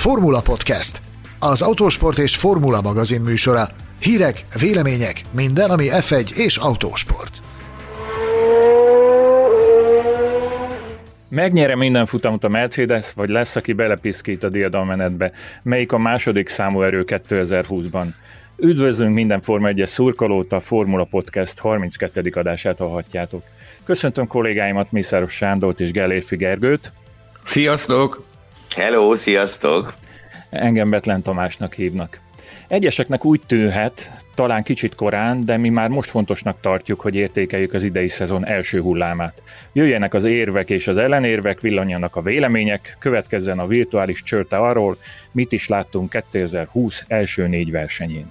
Formula Podcast, az autósport és formula magazin műsora. Hírek, vélemények, minden, ami F1 és autósport. Megnyere minden futamot a Mercedes, vagy lesz, aki belepiszkít a diadalmenetbe? Melyik a második számú erő 2020-ban? Üdvözlünk minden Forma 1-es szurkolót, a Formula Podcast 32. adását hallhatjátok. Köszöntöm kollégáimat, Mészáros Sándort és Gellérfi Gergőt. Sziasztok! Hello, sziasztok! Engem Betlen Tamásnak hívnak. Egyeseknek úgy tűnhet, talán kicsit korán, de mi már most fontosnak tartjuk, hogy értékeljük az idei szezon első hullámát. Jöjjenek az érvek és az ellenérvek, villanjanak a vélemények, következzen a virtuális csörte arról, mit is láttunk 2020 első négy versenyén.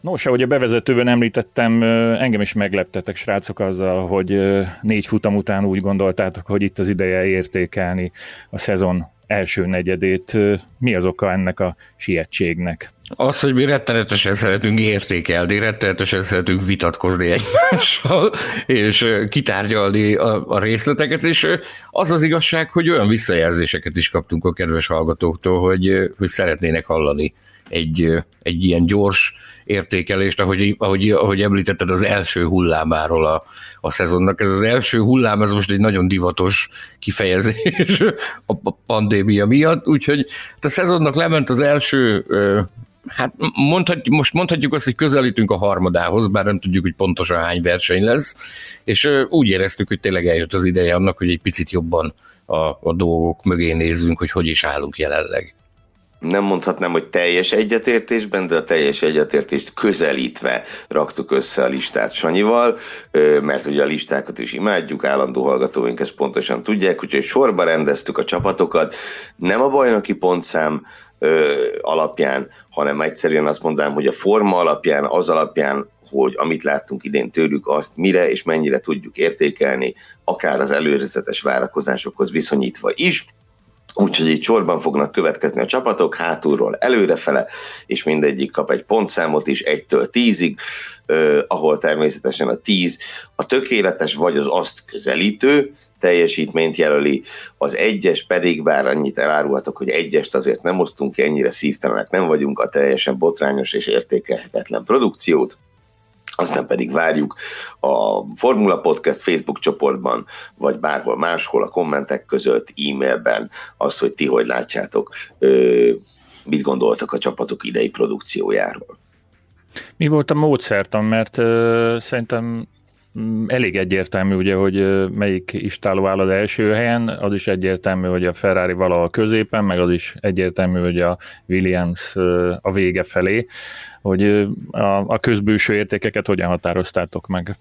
Nos, ahogy a bevezetőben említettem, engem is megleptetek, srácok, azzal, hogy négy futam után úgy gondoltátok, hogy itt az ideje értékelni a szezon első negyedét. Mi az oka ennek a sietségnek? Az, hogy mi rettenetesen szeretünk értékelni, rettenetesen szeretünk vitatkozni egymással, és kitárgyalni a, a részleteket, és az az igazság, hogy olyan visszajelzéseket is kaptunk a kedves hallgatóktól, hogy, hogy szeretnének hallani egy, egy ilyen gyors értékelést, ahogy, ahogy, ahogy említetted az első hullámáról a, a szezonnak. Ez az első hullám, ez most egy nagyon divatos kifejezés a pandémia miatt, úgyhogy hát a szezonnak lement az első Hát mondhatjuk, most mondhatjuk azt, hogy közelítünk a harmadához, bár nem tudjuk, hogy pontosan hány verseny lesz, és úgy éreztük, hogy tényleg eljött az ideje annak, hogy egy picit jobban a, a dolgok mögé nézzünk, hogy hogy is állunk jelenleg nem mondhatnám, hogy teljes egyetértésben, de a teljes egyetértést közelítve raktuk össze a listát Sanyival, mert ugye a listákat is imádjuk, állandó hallgatóink ezt pontosan tudják, úgyhogy sorba rendeztük a csapatokat, nem a bajnoki pontszám alapján, hanem egyszerűen azt mondanám, hogy a forma alapján, az alapján, hogy amit láttunk idén tőlük, azt mire és mennyire tudjuk értékelni, akár az előzetes várakozásokhoz viszonyítva is. Úgyhogy így sorban fognak következni a csapatok, hátulról előrefele, és mindegyik kap egy pontszámot is, egytől tízig, eh, ahol természetesen a tíz a tökéletes vagy az azt közelítő teljesítményt jelöli, az egyes pedig, bár annyit elárulhatok, hogy egyest azért nem osztunk ki, ennyire szívtelenek nem vagyunk a teljesen botrányos és értékelhetetlen produkciót, aztán pedig várjuk a Formula Podcast Facebook csoportban, vagy bárhol máshol a kommentek között, e-mailben az, hogy ti hogy látjátok, mit gondoltak a csapatok idei produkciójáról. Mi volt a módszertan, mert ö, szerintem mm, elég egyértelmű, ugye, hogy melyik istáló áll az első helyen, az is egyértelmű, hogy a Ferrari valahol középen, meg az is egyértelmű, hogy a Williams a vége felé hogy a, a közbűső értékeket hogyan határoztátok meg?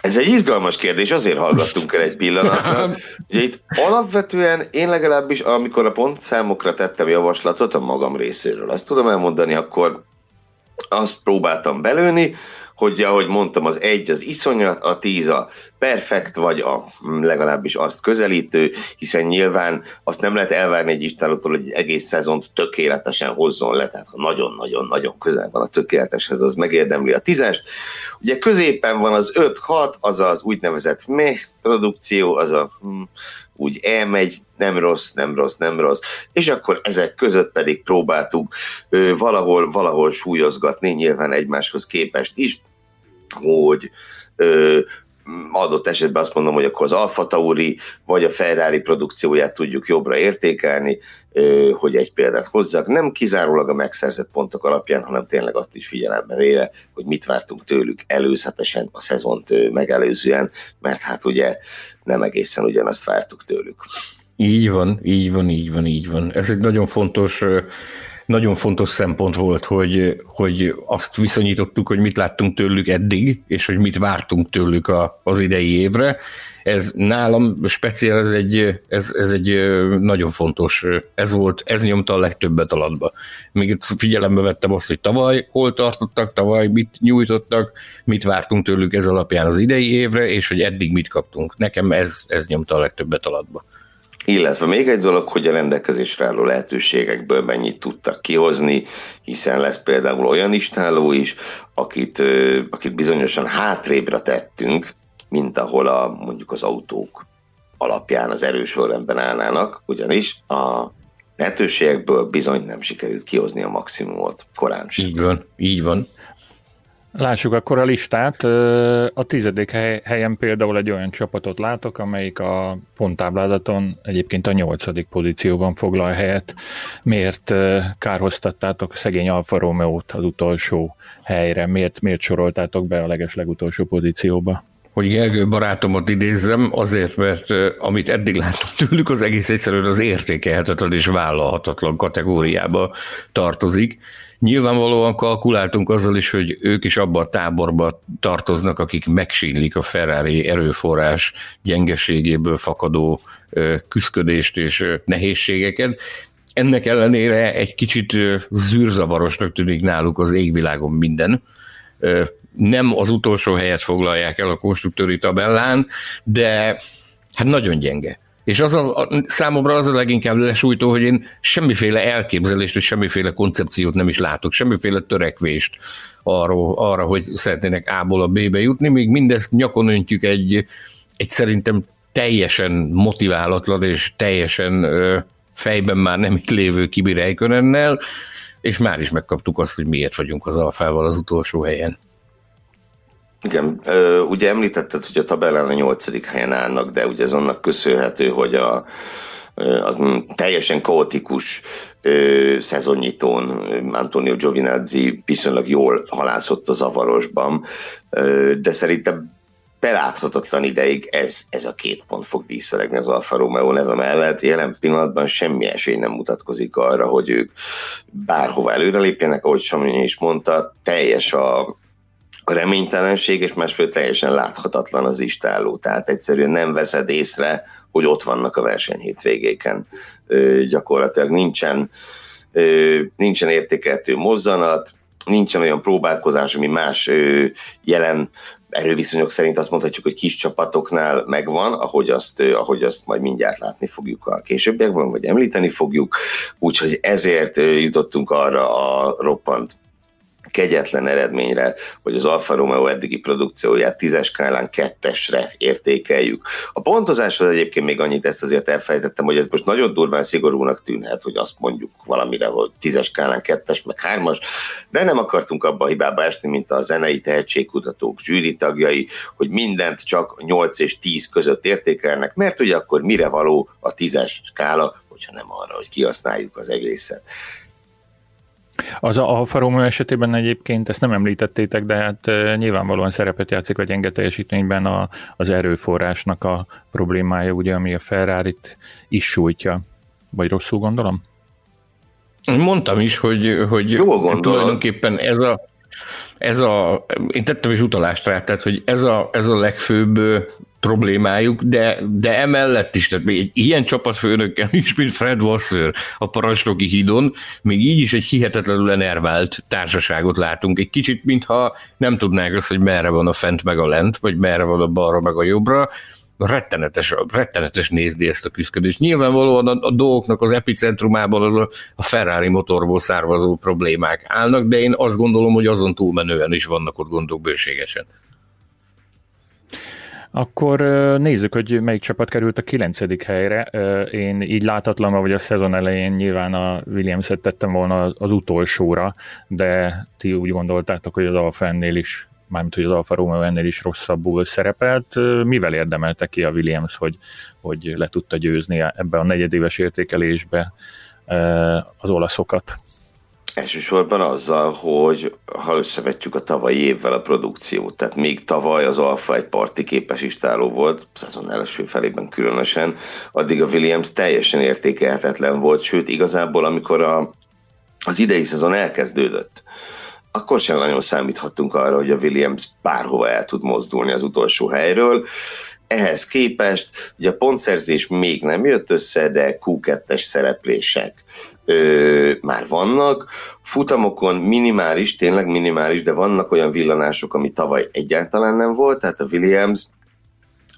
Ez egy izgalmas kérdés, azért hallgattunk el egy pillanatra. Ugye itt alapvetően én legalábbis, amikor a pontszámokra tettem javaslatot a magam részéről, azt tudom elmondani, akkor azt próbáltam belőni, hogy ahogy mondtam, az egy az iszonyat, a tíz a perfekt, vagy a legalábbis azt közelítő, hiszen nyilván azt nem lehet elvárni egy istálótól, hogy egy egész szezont tökéletesen hozzon le, tehát ha nagyon-nagyon-nagyon közel van a tökéleteshez, az megérdemli a tízes. Ugye középen van az 5-6, az az úgynevezett meh produkció, az a hm, úgy elmegy, nem rossz, nem rossz, nem rossz, és akkor ezek között pedig próbáltuk ö, valahol, valahol súlyozgatni, nyilván egymáshoz képest is, hogy ö, adott esetben azt mondom, hogy akkor az Alfa Tauri vagy a Ferrari produkcióját tudjuk jobbra értékelni, hogy egy példát hozzak, nem kizárólag a megszerzett pontok alapján, hanem tényleg azt is figyelembe véve, hogy mit vártunk tőlük előzetesen a szezont megelőzően, mert hát ugye nem egészen ugyanazt vártuk tőlük. Így van, így van, így van, így van. Ez egy nagyon fontos nagyon fontos szempont volt, hogy, hogy azt viszonyítottuk, hogy mit láttunk tőlük eddig, és hogy mit vártunk tőlük a, az idei évre. Ez nálam speciál, ez egy, ez, ez egy nagyon fontos, ez volt, ez nyomta a legtöbbet alatba. Még figyelembe vettem azt, hogy tavaly hol tartottak, tavaly mit nyújtottak, mit vártunk tőlük ez alapján az idei évre, és hogy eddig mit kaptunk. Nekem ez, ez nyomta a legtöbbet alatba. Illetve még egy dolog, hogy a rendelkezésre álló lehetőségekből mennyit tudtak kihozni, hiszen lesz például olyan istáló is, akit, akit bizonyosan hátrébre tettünk, mint ahol a, mondjuk az autók alapján az erős sorrendben állnának, ugyanis a lehetőségekből bizony nem sikerült kihozni a maximumot korán sem. Így van, így van. Lássuk akkor a listát. A tizedik helyen például egy olyan csapatot látok, amelyik a ponttáblázaton egyébként a nyolcadik pozícióban foglal helyet. Miért kárhoztattátok szegény Alfa Romeo-t az utolsó helyre? Miért, miért soroltátok be a leges legutolsó pozícióba? hogy Gergő barátomot idézzem, azért, mert amit eddig láttam tőlük, az egész egyszerűen az értékelhetetlen és vállalhatatlan kategóriába tartozik. Nyilvánvalóan kalkuláltunk azzal is, hogy ők is abba a táborba tartoznak, akik megsínlik a Ferrari erőforrás gyengeségéből fakadó küzdködést és nehézségeket. Ennek ellenére egy kicsit zűrzavarosnak tűnik náluk az égvilágon minden nem az utolsó helyet foglalják el a konstruktőri tabellán, de hát nagyon gyenge. És az a, a, számomra az a leginkább lesújtó, hogy én semmiféle elképzelést, és semmiféle koncepciót nem is látok, semmiféle törekvést arra, arra hogy szeretnének A-ból a B-be jutni, még mindezt nyakon öntjük egy, egy szerintem teljesen motiválatlan és teljesen ö, fejben már nem itt lévő Kibi Räikkönennel, és már is megkaptuk azt, hogy miért vagyunk az alfával az utolsó helyen. Igen, ugye említetted, hogy a tabellán a nyolcadik helyen állnak, de ugye ez annak köszönhető, hogy a, a teljesen kaotikus szezonnyitón Antonio Giovinazzi viszonylag jól halászott a zavarosban, de szerintem beláthatatlan ideig ez, ez a két pont fog díszelegni az Alfa Romeo neve mellett. Jelen pillanatban semmi esély nem mutatkozik arra, hogy ők bárhova előrelépjenek, ahogy Samonyi is mondta, teljes a, a reménytelenség, és másfél teljesen láthatatlan az istálló, tehát egyszerűen nem veszed észre, hogy ott vannak a verseny hétvégéken. Ö, gyakorlatilag nincsen, ö, nincsen értékeltő mozzanat, nincsen olyan próbálkozás, ami más ö, jelen erőviszonyok szerint azt mondhatjuk, hogy kis csapatoknál megvan, ahogy azt, ahogy azt majd mindjárt látni fogjuk a későbbiekben, vagy említeni fogjuk, úgyhogy ezért jutottunk arra a roppant kegyetlen eredményre, hogy az Alfa Romeo eddigi produkcióját tízes skálán kettesre értékeljük. A pontozáshoz egyébként még annyit ezt azért elfelejtettem, hogy ez most nagyon durván szigorúnak tűnhet, hogy azt mondjuk valamire, hogy tízes skálán kettes, meg hármas, de nem akartunk abba a hibába esni, mint a zenei tehetségkutatók, zsűri tagjai, hogy mindent csak 8 és 10 között értékelnek, mert ugye akkor mire való a tízes skála, hogyha nem arra, hogy kihasználjuk az egészet. Az Alfa Romeo esetében egyébként ezt nem említettétek, de hát nyilvánvalóan szerepet játszik a gyenge teljesítményben a, az erőforrásnak a problémája, ugye, ami a Ferrari-t is sújtja. Vagy rosszul gondolom? Mondtam is, hogy, hogy Jó tulajdonképpen ez a, ez a, én tettem is utalást rá, tehát, hogy ez a, ez a legfőbb problémájuk, de, de emellett is, tehát még egy ilyen csapatfőnökkel is, mint Fred Wasser a parancsnoki hídon, még így is egy hihetetlenül enervált társaságot látunk. Egy kicsit, mintha nem tudnák azt, hogy merre van a fent meg a lent, vagy merre van a balra meg a jobbra, rettenetes, rettenetes nézni ezt a küzdködést. Nyilvánvalóan a, a dolgoknak az epicentrumában az a, a Ferrari motorból származó problémák állnak, de én azt gondolom, hogy azon túlmenően is vannak ott gondok bőségesen. Akkor nézzük, hogy melyik csapat került a kilencedik helyre. Én így látatlan, hogy a szezon elején nyilván a Williams-et tettem volna az utolsóra, de ti úgy gondoltátok, hogy az Alfa ennél is, mármint hogy az Alfa Romeo ennél is rosszabbul szerepelt. Mivel érdemelte ki a Williams, hogy, hogy le tudta győzni ebbe a negyedéves értékelésbe az olaszokat? Elsősorban azzal, hogy ha összevetjük a tavalyi évvel a produkciót, tehát még tavaly az Alfa egy parti képes istáló volt, szezon első felében különösen, addig a Williams teljesen értékelhetetlen volt, sőt igazából amikor a, az idei szezon elkezdődött, akkor sem nagyon számíthattunk arra, hogy a Williams bárhova el tud mozdulni az utolsó helyről. Ehhez képest ugye a pontszerzés még nem jött össze, de Q2-es szereplések ö, már vannak. Futamokon minimális, tényleg minimális, de vannak olyan villanások, ami tavaly egyáltalán nem volt, tehát a Williams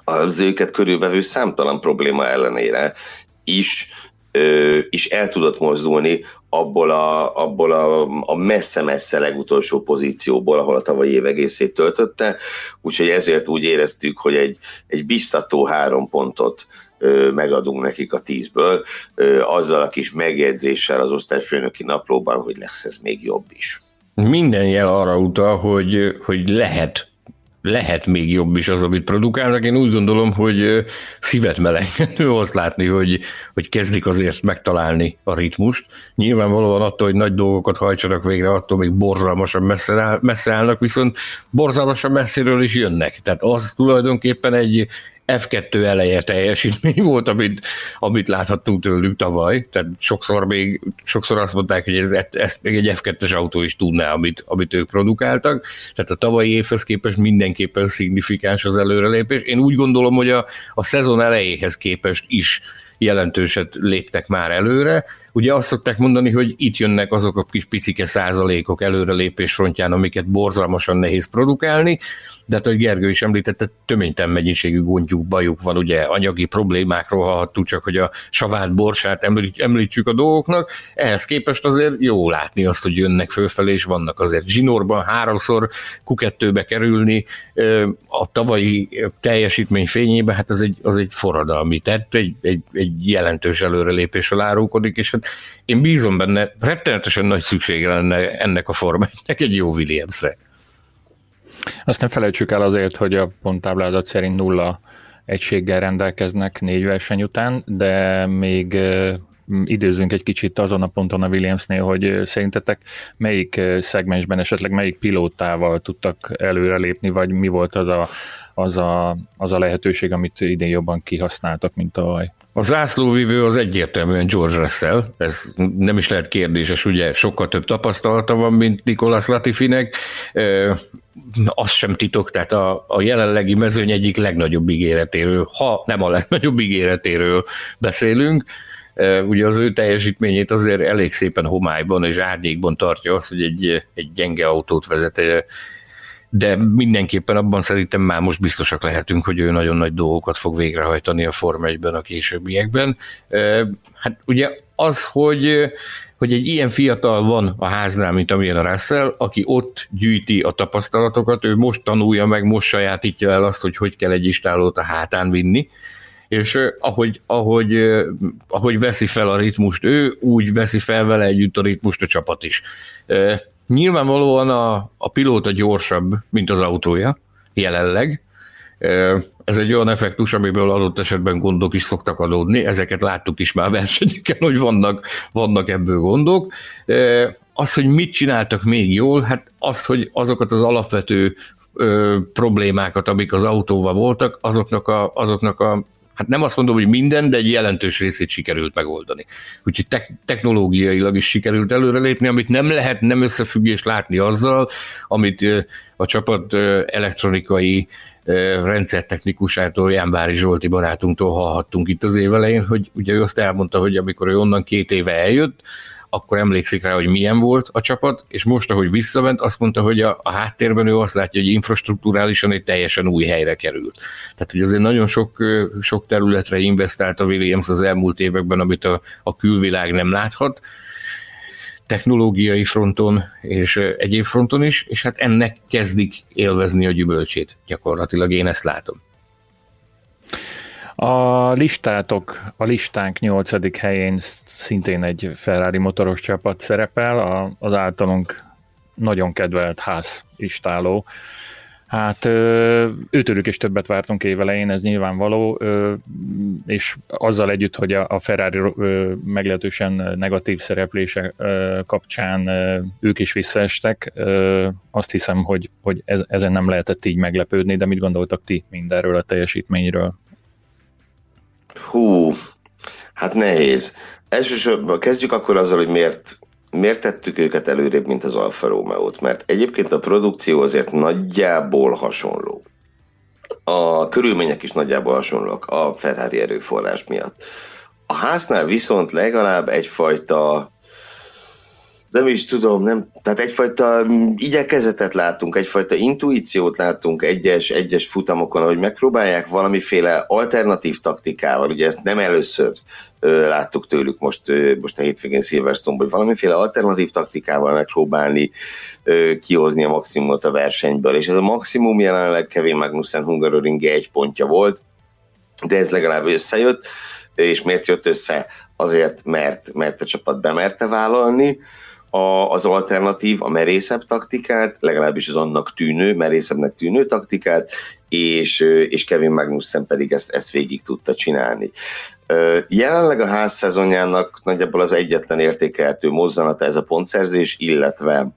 az őket körülvevő számtalan probléma ellenére is, ö, is el tudott mozdulni abból a, abból a, a messze-messze legutolsó pozícióból, ahol a tavalyi év egészét töltötte, úgyhogy ezért úgy éreztük, hogy egy, egy biztató három pontot megadunk nekik a tízből, azzal a kis megjegyzéssel az osztályfőnöki naplóban, hogy lesz ez még jobb is. Minden jel arra utal, hogy, hogy lehet lehet még jobb is az, amit produkálnak. Én úgy gondolom, hogy szívet melengető azt látni, hogy, hogy kezdik azért megtalálni a ritmust. Nyilvánvalóan attól, hogy nagy dolgokat hajtsanak végre, attól még borzalmasan messze, áll, messze állnak, viszont borzalmasan messziről is jönnek. Tehát az tulajdonképpen egy F2 eleje teljesítmény volt, amit, amit láthattunk tőlük tavaly, tehát sokszor még, sokszor azt mondták, hogy ez, ezt még egy F2-es autó is tudná, amit, amit ők produkáltak, tehát a tavalyi évhez képest mindenképpen szignifikáns az előrelépés. Én úgy gondolom, hogy a, a szezon elejéhez képest is jelentőset léptek már előre. Ugye azt szokták mondani, hogy itt jönnek azok a kis picike százalékok előrelépés frontján, amiket borzalmasan nehéz produkálni, de hát, hogy Gergő is említette, töménytelen mennyiségű gondjuk, bajuk van, ugye anyagi problémákról hallhattuk, csak hogy a savát, borsát említsük a dolgoknak, ehhez képest azért jó látni azt, hogy jönnek fölfelé, és vannak azért zsinórban háromszor Q2-be kerülni, a tavalyi teljesítmény fényében, hát az egy, az egy forradalmi tett, egy, egy, egy jelentős előrelépésre árulkodik, és hát én bízom benne, rettenetesen nagy szüksége lenne ennek a formájnak egy jó Williamsre. Azt nem felejtsük el azért, hogy a ponttáblázat szerint nulla egységgel rendelkeznek négy verseny után, de még időzünk egy kicsit azon a ponton a Williamsnél, hogy szerintetek melyik szegmensben, esetleg melyik pilótával tudtak előrelépni, vagy mi volt az a, az a, az a lehetőség, amit idén jobban kihasználtak, mint tavaly? A zászlóvívő az egyértelműen George Russell, ez nem is lehet kérdéses, ugye sokkal több tapasztalata van, mint Nicolas Latifinek, az sem titok, tehát a, a jelenlegi mezőny egyik legnagyobb ígéretéről, ha nem a legnagyobb ígéretéről beszélünk, ugye az ő teljesítményét azért elég szépen homályban és árnyékban tartja az, hogy egy, egy gyenge autót vezet, de mindenképpen abban szerintem már most biztosak lehetünk, hogy ő nagyon nagy dolgokat fog végrehajtani a Forma 1-ben a későbbiekben. Hát ugye az, hogy hogy egy ilyen fiatal van a háznál, mint amilyen a Russell, aki ott gyűjti a tapasztalatokat, ő most tanulja meg, most sajátítja el azt, hogy hogy kell egy istálót a hátán vinni, és ahogy, ahogy, ahogy veszi fel a ritmust ő, úgy veszi fel vele együtt a ritmust a csapat is. Nyilvánvalóan a, a pilóta gyorsabb, mint az autója, jelenleg, ez egy olyan effektus, amiből adott esetben gondok is szoktak adódni, ezeket láttuk is már versenyeken, hogy vannak, vannak ebből gondok. Az, hogy mit csináltak még jól, hát az, hogy azokat az alapvető problémákat, amik az autóval voltak, azoknak a, azoknak a hát nem azt mondom, hogy minden, de egy jelentős részét sikerült megoldani. Úgyhogy te- technológiailag is sikerült előrelépni, amit nem lehet nem összefüggés látni azzal, amit a csapat elektronikai rendszertechnikusától, Jánvári Zsolti barátunktól hallhattunk itt az év elején, hogy ugye ő azt elmondta, hogy amikor ő onnan két éve eljött, akkor emlékszik rá, hogy milyen volt a csapat, és most, ahogy visszament, azt mondta, hogy a, a háttérben ő azt látja, hogy infrastruktúrálisan egy teljesen új helyre került. Tehát, hogy azért nagyon sok, sok területre investált a Williams az elmúlt években, amit a, a külvilág nem láthat, technológiai fronton és egyéb fronton is, és hát ennek kezdik élvezni a gyümölcsét. Gyakorlatilag én ezt látom. A listátok, a listánk nyolcadik helyén szintén egy Ferrari motoros csapat szerepel, az általunk nagyon kedvelt ház istáló. Hát őtőlük is többet vártunk évelején, ez nyilvánvaló, és azzal együtt, hogy a Ferrari meglehetősen negatív szereplése kapcsán ők is visszaestek, azt hiszem, hogy, hogy ezen nem lehetett így meglepődni, de mit gondoltak ti mindenről a teljesítményről? Hú, hát nehéz. Elsősorban kezdjük akkor azzal, hogy miért, miért tettük őket előrébb, mint az Alfa Romeo-t, mert egyébként a produkció azért nagyjából hasonló. A körülmények is nagyjából hasonlók a Ferrari erőforrás miatt. A háznál viszont legalább egyfajta nem is tudom, nem, tehát egyfajta mm, igyekezetet látunk, egyfajta intuíciót látunk egyes, egyes futamokon, hogy megpróbálják valamiféle alternatív taktikával, ugye ezt nem először ö, láttuk tőlük most, ö, most a hétvégén silverstone hogy valamiféle alternatív taktikával megpróbálni ö, kihozni a maximumot a versenyből, és ez a maximum jelenleg Kevin Magnussen Hungaroringi egy pontja volt, de ez legalább összejött, és miért jött össze? Azért, mert, mert a csapat bemerte vállalni, a, az alternatív, a merészebb taktikát, legalábbis az annak tűnő, merészebbnek tűnő taktikát, és, és Kevin Magnussen pedig ezt, ezt végig tudta csinálni. Jelenleg a ház szezonjának nagyjából az egyetlen értékelhető mozzanata ez a pontszerzés, illetve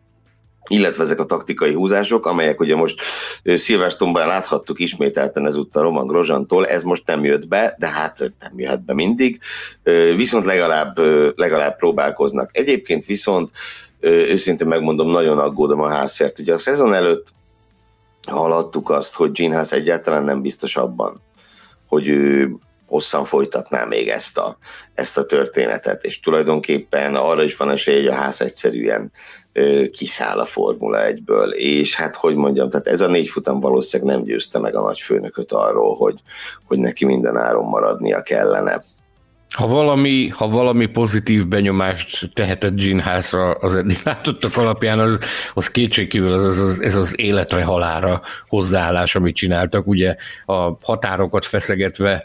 illetve ezek a taktikai húzások, amelyek ugye most Silverstone-ban láthattuk ismételten ezúttal Roman Grosjeantól, ez most nem jött be, de hát nem jöhet be mindig, viszont legalább, legalább próbálkoznak. Egyébként viszont őszintén megmondom, nagyon aggódom a házszert. Ugye a szezon előtt hallottuk azt, hogy Gene Haas egyáltalán nem biztos abban, hogy ő hosszan folytatná még ezt a, ezt a történetet, és tulajdonképpen arra is van esély, hogy a ház egyszerűen kiszáll a Formula 1-ből, és hát hogy mondjam, tehát ez a négy futam valószínűleg nem győzte meg a nagyfőnököt arról, hogy, hogy neki minden áron maradnia kellene. Ha valami, ha valami pozitív benyomást tehetett Gene House-ra az eddig látottak alapján, az, az kétségkívül az, az, ez az életre halára hozzáállás, amit csináltak. Ugye a határokat feszegetve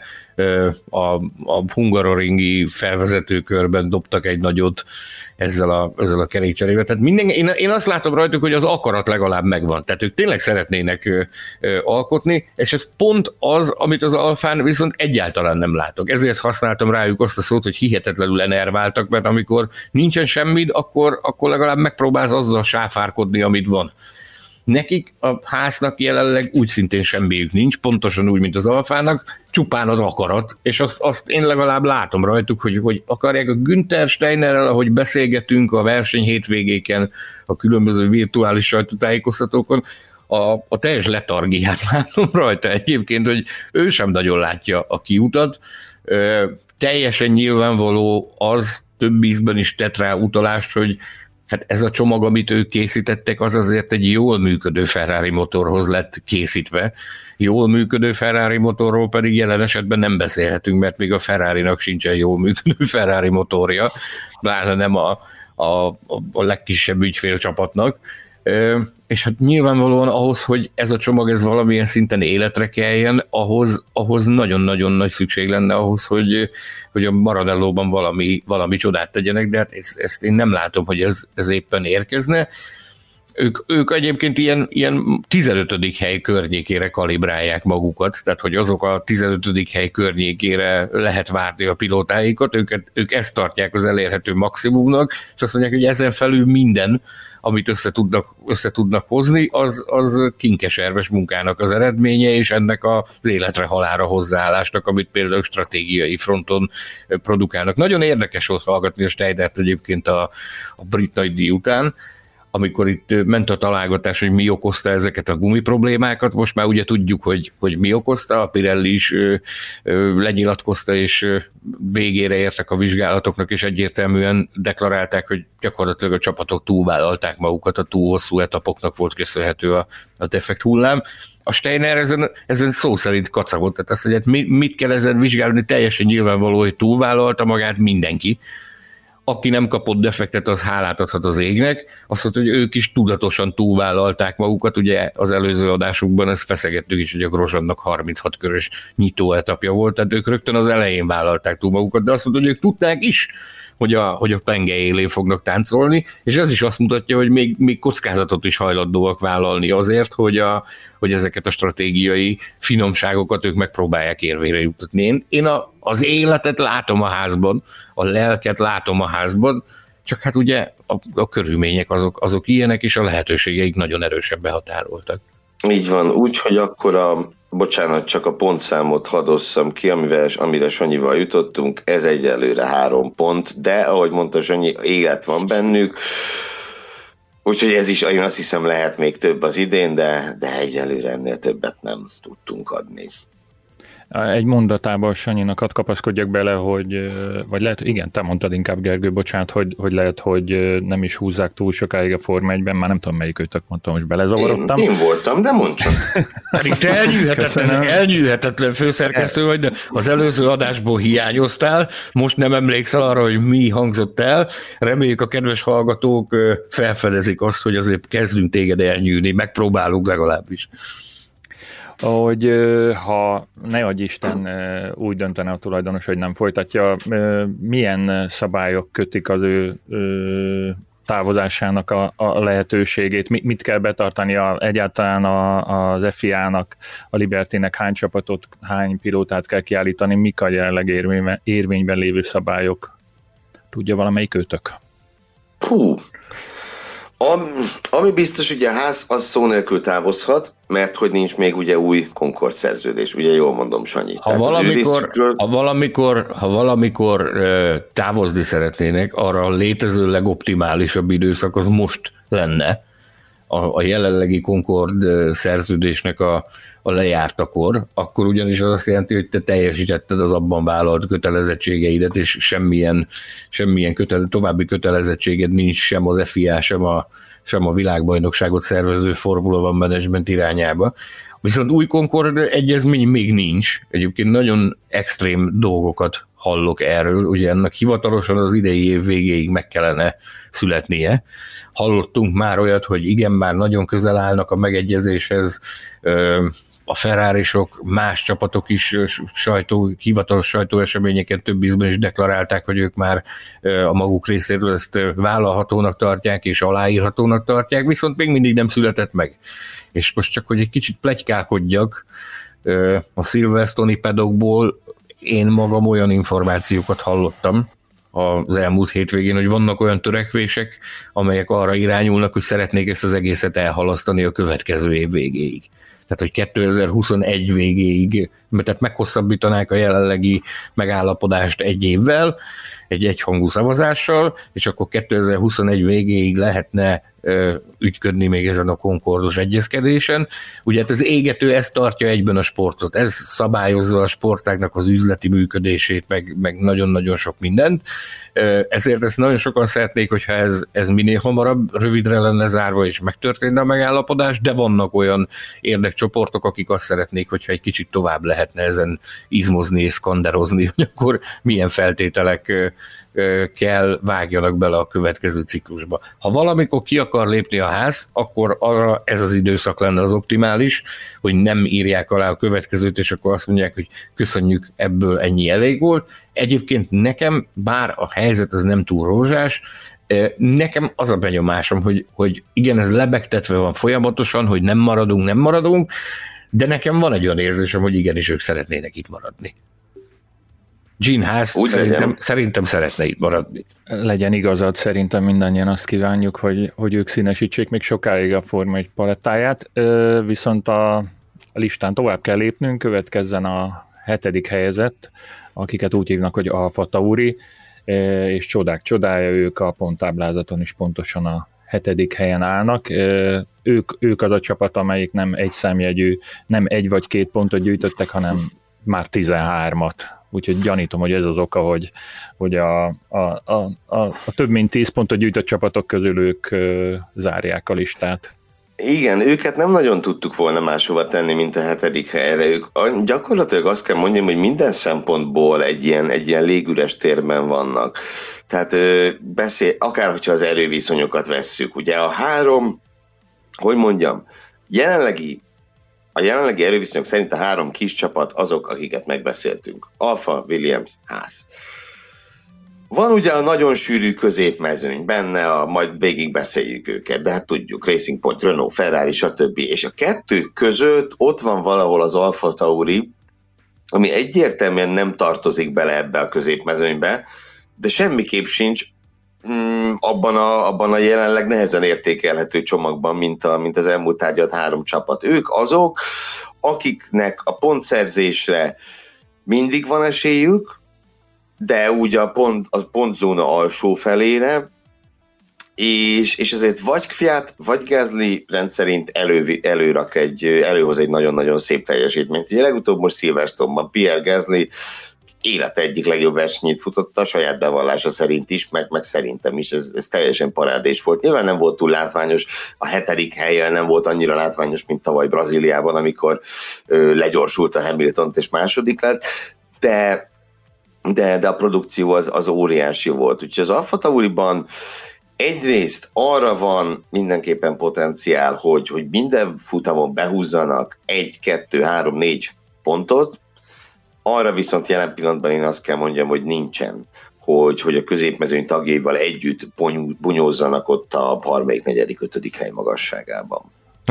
a, a hungaroringi felvezetőkörben dobtak egy nagyot ezzel a, ezzel a kerékcserével. Tehát minden, én, én azt látom rajtuk, hogy az akarat legalább megvan. Tehát ők tényleg szeretnének ö, ö, alkotni, és ez pont az, amit az alfán viszont egyáltalán nem látok. Ezért használtam rájuk azt a szót, hogy hihetetlenül enerváltak, mert amikor nincsen semmit, akkor, akkor legalább megpróbálsz azzal sáfárkodni, amit van. Nekik a háznak jelenleg úgy szintén semmiük nincs, pontosan úgy, mint az alfának, csupán az akarat, és azt, azt én legalább látom rajtuk, hogy, hogy akarják a Günther Steinerrel, ahogy beszélgetünk a verseny hétvégéken, a különböző virtuális sajtótájékoztatókon, a, a teljes letargiát látom rajta egyébként, hogy ő sem nagyon látja a kiutat. Ö, teljesen nyilvánvaló az, több ízben is tett rá utalást, hogy Hát ez a csomag, amit ők készítettek, az azért egy jól működő Ferrari motorhoz lett készítve. Jól működő Ferrari motorról pedig jelen esetben nem beszélhetünk, mert még a Ferrari-nak sincsen jól működő Ferrari motorja, pláne nem a, a, a legkisebb ügyfélcsapatnak és hát nyilvánvalóan ahhoz, hogy ez a csomag ez valamilyen szinten életre keljen, ahhoz, ahhoz nagyon-nagyon nagy szükség lenne ahhoz, hogy, hogy a Maradellóban valami, valami csodát tegyenek, de hát ezt, ezt én nem látom, hogy ez, ez éppen érkezne. Ők, ők egyébként ilyen, ilyen 15. hely környékére kalibrálják magukat, tehát hogy azok a 15. hely környékére lehet várni a pilótáikat, őket, ők ezt tartják az elérhető maximumnak, és azt mondják, hogy ezen felül minden, amit össze tudnak, össze tudnak hozni, az, az kinkeserves munkának az eredménye, és ennek az életre halára hozzáállásnak, amit például stratégiai fronton produkálnak. Nagyon érdekes volt hallgatni a Steinert egyébként a, a brit nagydíj után, amikor itt ment a találgatás, hogy mi okozta ezeket a gumi problémákat, most már ugye tudjuk, hogy, hogy mi okozta, a Pirelli is ö, ö, lenyilatkozta, és ö, végére értek a vizsgálatoknak, és egyértelműen deklarálták, hogy gyakorlatilag a csapatok túlvállalták magukat, a túl hosszú etapoknak volt köszönhető a, a defekt hullám. A Steiner ezen, ezen szó szerint kacagott, tehát azt, hogy hát mit kell ezen vizsgálni, teljesen nyilvánvaló, hogy túlvállalta magát mindenki, aki nem kapott defektet, az hálát adhat az égnek. Azt mondta, hogy ők is tudatosan túlvállalták magukat, ugye az előző adásukban ezt feszegettük is, hogy a Grozsannak 36 körös nyitó etapja volt, tehát ők rögtön az elején vállalták túl magukat, de azt mondta, hogy ők tudták is, hogy a, hogy a penge élén fognak táncolni, és ez is azt mutatja, hogy még, még kockázatot is hajlandóak vállalni azért, hogy, a, hogy ezeket a stratégiai finomságokat ők megpróbálják érvére jutatni. Én, én a, az életet látom a házban, a lelket látom a házban, csak hát ugye a, a körülmények azok, azok ilyenek, és a lehetőségeik nagyon erősen behatároltak. Így van, úgyhogy akkor a bocsánat, csak a pontszámot hadosszam ki, amivel, amire Sanyival jutottunk, ez egyelőre három pont, de ahogy mondta Sanyi, élet van bennük, úgyhogy ez is, én azt hiszem lehet még több az idén, de, de egyelőre ennél többet nem tudtunk adni. Egy mondatában Sanyinak ad kapaszkodjak bele, hogy, vagy lehet, igen, te mondtad inkább Gergő, bocsánat, hogy, hogy lehet, hogy nem is húzzák túl sokáig a Forma 1-ben, már nem tudom melyik őtök mondtam, most belezavarodtam. Én, én voltam, de mondd csak. Pedig te elnyűhetetlen, elnyűhetetlen főszerkesztő vagy, de az előző adásból hiányoztál, most nem emlékszel arra, hogy mi hangzott el. Reméljük a kedves hallgatók felfedezik azt, hogy azért kezdünk téged elnyűni, megpróbálunk legalábbis hogy ha ne adj Isten úgy döntene a tulajdonos, hogy nem folytatja, milyen szabályok kötik az ő távozásának a, a lehetőségét, mit kell betartani a, egyáltalán a, az FIA-nak, a Liberty-nek hány csapatot, hány pilótát kell kiállítani, mik a jelenleg érvényben, érvényben lévő szabályok? Tudja valamelyik őtök? Hú, Am, ami biztos, hogy a ház az szó nélkül távozhat, mert hogy nincs még ugye új Concord szerződés, ugye jól mondom, Sanyi. Ha valamikor, ha valamikor, ha valamikor távozni szeretnének, arra a létező legoptimálisabb időszak az most lenne a, a jelenlegi Concord szerződésnek a, a lejártakor, akkor ugyanis az azt jelenti, hogy te teljesítetted az abban vállalt kötelezettségeidet, és semmilyen, semmilyen kötele, további kötelezettséged nincs sem az FIA, sem a, sem a világbajnokságot szervező Formula One Management irányába. Viszont új Concord egyezmény még nincs. Egyébként nagyon extrém dolgokat hallok erről. Ugye ennek hivatalosan az idei év végéig meg kellene születnie. Hallottunk már olyat, hogy igen, már nagyon közel állnak a megegyezéshez, a ferrari más csapatok is sajtó, hivatalos sajtóeseményeken több ízben is deklarálták, hogy ők már a maguk részéről ezt vállalhatónak tartják és aláírhatónak tartják, viszont még mindig nem született meg. És most csak, hogy egy kicsit plegykálkodjak, a Silverstone-i pedokból én magam olyan információkat hallottam, az elmúlt hétvégén, hogy vannak olyan törekvések, amelyek arra irányulnak, hogy szeretnék ezt az egészet elhalasztani a következő év végéig tehát hogy 2021 végéig, tehát meghosszabbítanák a jelenlegi megállapodást egy évvel, egy egyhangú szavazással, és akkor 2021 végéig lehetne ügyködni még ezen a konkordos egyezkedésen. Ugye hát az égető ezt tartja egyben a sportot, ez szabályozza a sportágnak az üzleti működését, meg, meg nagyon-nagyon sok mindent. Ezért ezt nagyon sokan szeretnék, hogyha ez, ez minél hamarabb rövidre lenne zárva, és megtörténne a megállapodás, de vannak olyan érdekcsoportok, akik azt szeretnék, hogyha egy kicsit tovább lehetne ezen izmozni és skanderozni, hogy akkor milyen feltételek kell vágjanak bele a következő ciklusba. Ha valamikor ki akar lépni a ház, akkor arra ez az időszak lenne az optimális, hogy nem írják alá a következőt, és akkor azt mondják, hogy köszönjük, ebből ennyi elég volt. Egyébként nekem, bár a helyzet az nem túl rózsás, Nekem az a benyomásom, hogy, hogy igen, ez lebegtetve van folyamatosan, hogy nem maradunk, nem maradunk, de nekem van egy olyan érzésem, hogy igenis ők szeretnének itt maradni. Gene Haas Úgy szerintem, szerintem szeretne itt maradni. Legyen igazad, szerintem mindannyian azt kívánjuk, hogy, hogy ők színesítsék még sokáig a Forma 1 palettáját, viszont a listán tovább kell lépnünk, következzen a hetedik helyezett, akiket úgy hívnak, hogy Alfa Tauri, és csodák csodája, ők a ponttáblázaton is pontosan a hetedik helyen állnak. Ők, ők az a csapat, amelyik nem egy számjegyű, nem egy vagy két pontot gyűjtöttek, hanem már 13-at úgyhogy gyanítom, hogy ez az oka, hogy, hogy a, a, a, a, a több mint 10 pontot gyűjtött csapatok közül ők ö, zárják a listát. Igen, őket nem nagyon tudtuk volna máshova tenni, mint a hetedik helyre. Ők gyakorlatilag azt kell mondjam, hogy minden szempontból egy ilyen, egy ilyen légüres térben vannak. Tehát beszél, akár hogyha az erőviszonyokat vesszük, ugye a három, hogy mondjam, jelenlegi a jelenlegi erőviszonyok szerint a három kis csapat azok, akiket megbeszéltünk. Alfa, Williams, Haas. Van ugye a nagyon sűrű középmezőny benne, a, majd végig beszéljük őket, de hát tudjuk, Racing Point, Renault, Ferrari, stb. És a kettő között ott van valahol az Alfa Tauri, ami egyértelműen nem tartozik bele ebbe a középmezőnybe, de semmiképp sincs mm, abban, a, abban a jelenleg nehezen értékelhető csomagban, mint, a, mint az elmúlt tárgyat három csapat. Ők azok, akiknek a pontszerzésre mindig van esélyük, de úgy a, pont, a pontzóna alsó felére, és, és ezért vagy Kviat, vagy Gázli rendszerint elő, előrak egy, előhoz egy nagyon-nagyon szép teljesítményt. Ugye legutóbb most Silverstone-ban Pierre Gázli élet egyik legjobb versenyét futotta, a saját bevallása szerint is, meg, meg szerintem is, ez, ez teljesen parádés volt. Nyilván nem volt túl látványos, a hetedik helyen nem volt annyira látványos, mint tavaly Brazíliában, amikor ö, legyorsult a Hamilton és második lett, de, de, de a produkció az, az óriási volt. Úgyhogy az Alfa Tauriban egyrészt arra van mindenképpen potenciál, hogy, hogy minden futamon behúzzanak egy, kettő, három, négy pontot, arra viszont jelen pillanatban én azt kell mondjam, hogy nincsen, hogy, hogy a középmezőny tagjaival együtt bunyózzanak ott a harmadik, negyedik, ötödik hely magasságában.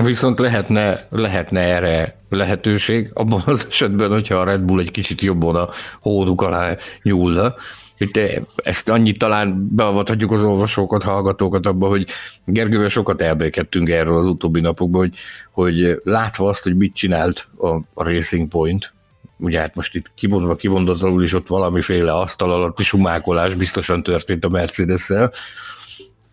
Viszont lehetne, lehetne erre lehetőség, abban az esetben, hogyha a Red Bull egy kicsit jobban a hóduk alá nyúlna, hogy ezt annyit talán beavathatjuk az olvasókat, hallgatókat abba, hogy Gergővel sokat elbékedtünk erről az utóbbi napokban, hogy, hogy látva azt, hogy mit csinált a Racing Point, ugye hát most itt kimondva kimondottanul is ott valamiféle asztal alatti sumákolás biztosan történt a mercedes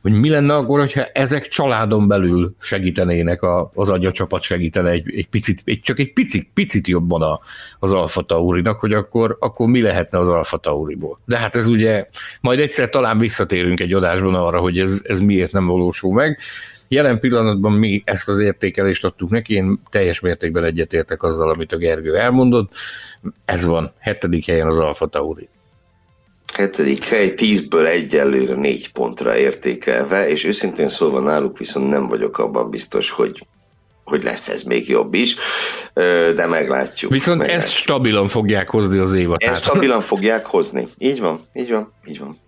hogy mi lenne akkor, hogyha ezek családon belül segítenének, a, az agyacsapat segítene egy, egy picit, egy, csak egy picit, picit jobban a, az Alfa Taurinak, hogy akkor, akkor mi lehetne az Alfa Tauriból. De hát ez ugye, majd egyszer talán visszatérünk egy adásban arra, hogy ez, ez miért nem valósul meg. Jelen pillanatban mi ezt az értékelést adtuk neki, én teljes mértékben egyetértek azzal, amit a Gergő elmondott. Ez van, hetedik helyen az Alfa Tauri. Hetedik hely, tízből egyelőre négy pontra értékelve, és őszintén szólva náluk viszont nem vagyok abban biztos, hogy hogy lesz ez még jobb is, de meglátjuk. Viszont meglátjuk. ezt stabilan fogják hozni az évat. Ezt stabilan fogják hozni. Így van, így van, így van.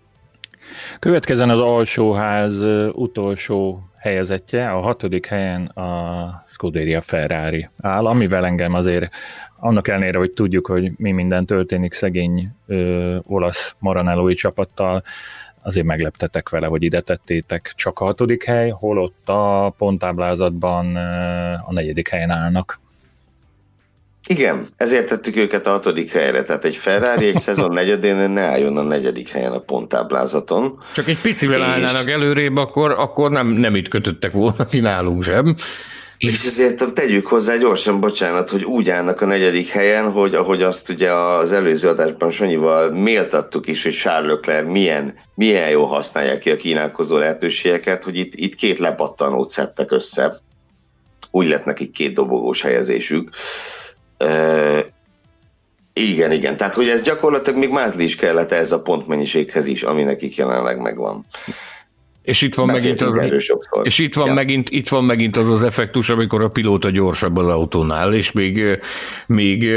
Következzen az alsóház utolsó helyezettje, a hatodik helyen a Scuderia Ferrari áll, amivel engem azért annak ellenére, hogy tudjuk, hogy mi minden történik szegény ö, olasz maranellói csapattal, azért megleptetek vele, hogy ide tettétek csak a hatodik hely, holott a ponttáblázatban ö, a negyedik helyen állnak. Igen, ezért tettük őket a hatodik helyre, tehát egy Ferrari egy szezon negyedén ne álljon a negyedik helyen a ponttáblázaton. Csak egy picivel és... állnának előrébb, akkor, akkor nem, nem itt kötöttek volna ki nálunk sem. És ezért tegyük hozzá gyorsan, bocsánat, hogy úgy állnak a negyedik helyen, hogy ahogy azt ugye az előző adásban Sanyival méltattuk is, hogy Charles Leclerc milyen, milyen jól használja ki a kínálkozó lehetőségeket, hogy itt, itt két lepattanót szedtek össze. Úgy lett nekik két dobogós helyezésük. Uh, igen, igen. Tehát, hogy ez gyakorlatilag még mázli is kellett ez a pontmennyiséghez is, ami nekik jelenleg megvan. És itt van, megint az, és itt van, ja. megint, itt van megint az az effektus, amikor a pilóta gyorsabb az autónál, és még, még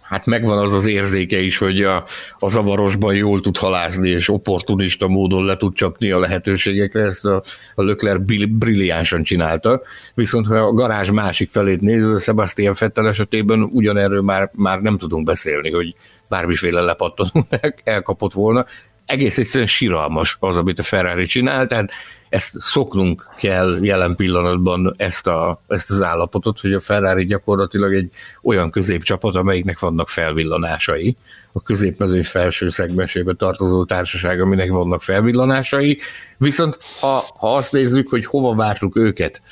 hát megvan az az érzéke is, hogy a, a zavarosban jól tud halászni, és opportunista módon le tud csapni a lehetőségekre, ezt a, a Lökler brilliánsan csinálta. Viszont ha a garázs másik felét nézve, Sebastian Fettel esetében ugyanerről már, már nem tudunk beszélni, hogy bármiféle lepattanó elkapott volna egész egyszerűen síralmas az, amit a Ferrari csinál, tehát ezt szoknunk kell jelen pillanatban ezt, a, ezt az állapotot, hogy a Ferrari gyakorlatilag egy olyan középcsapat, amelyiknek vannak felvillanásai, a középmezőny felső szegmensébe tartozó társaság, aminek vannak felvillanásai, viszont ha, ha azt nézzük, hogy hova vártuk őket,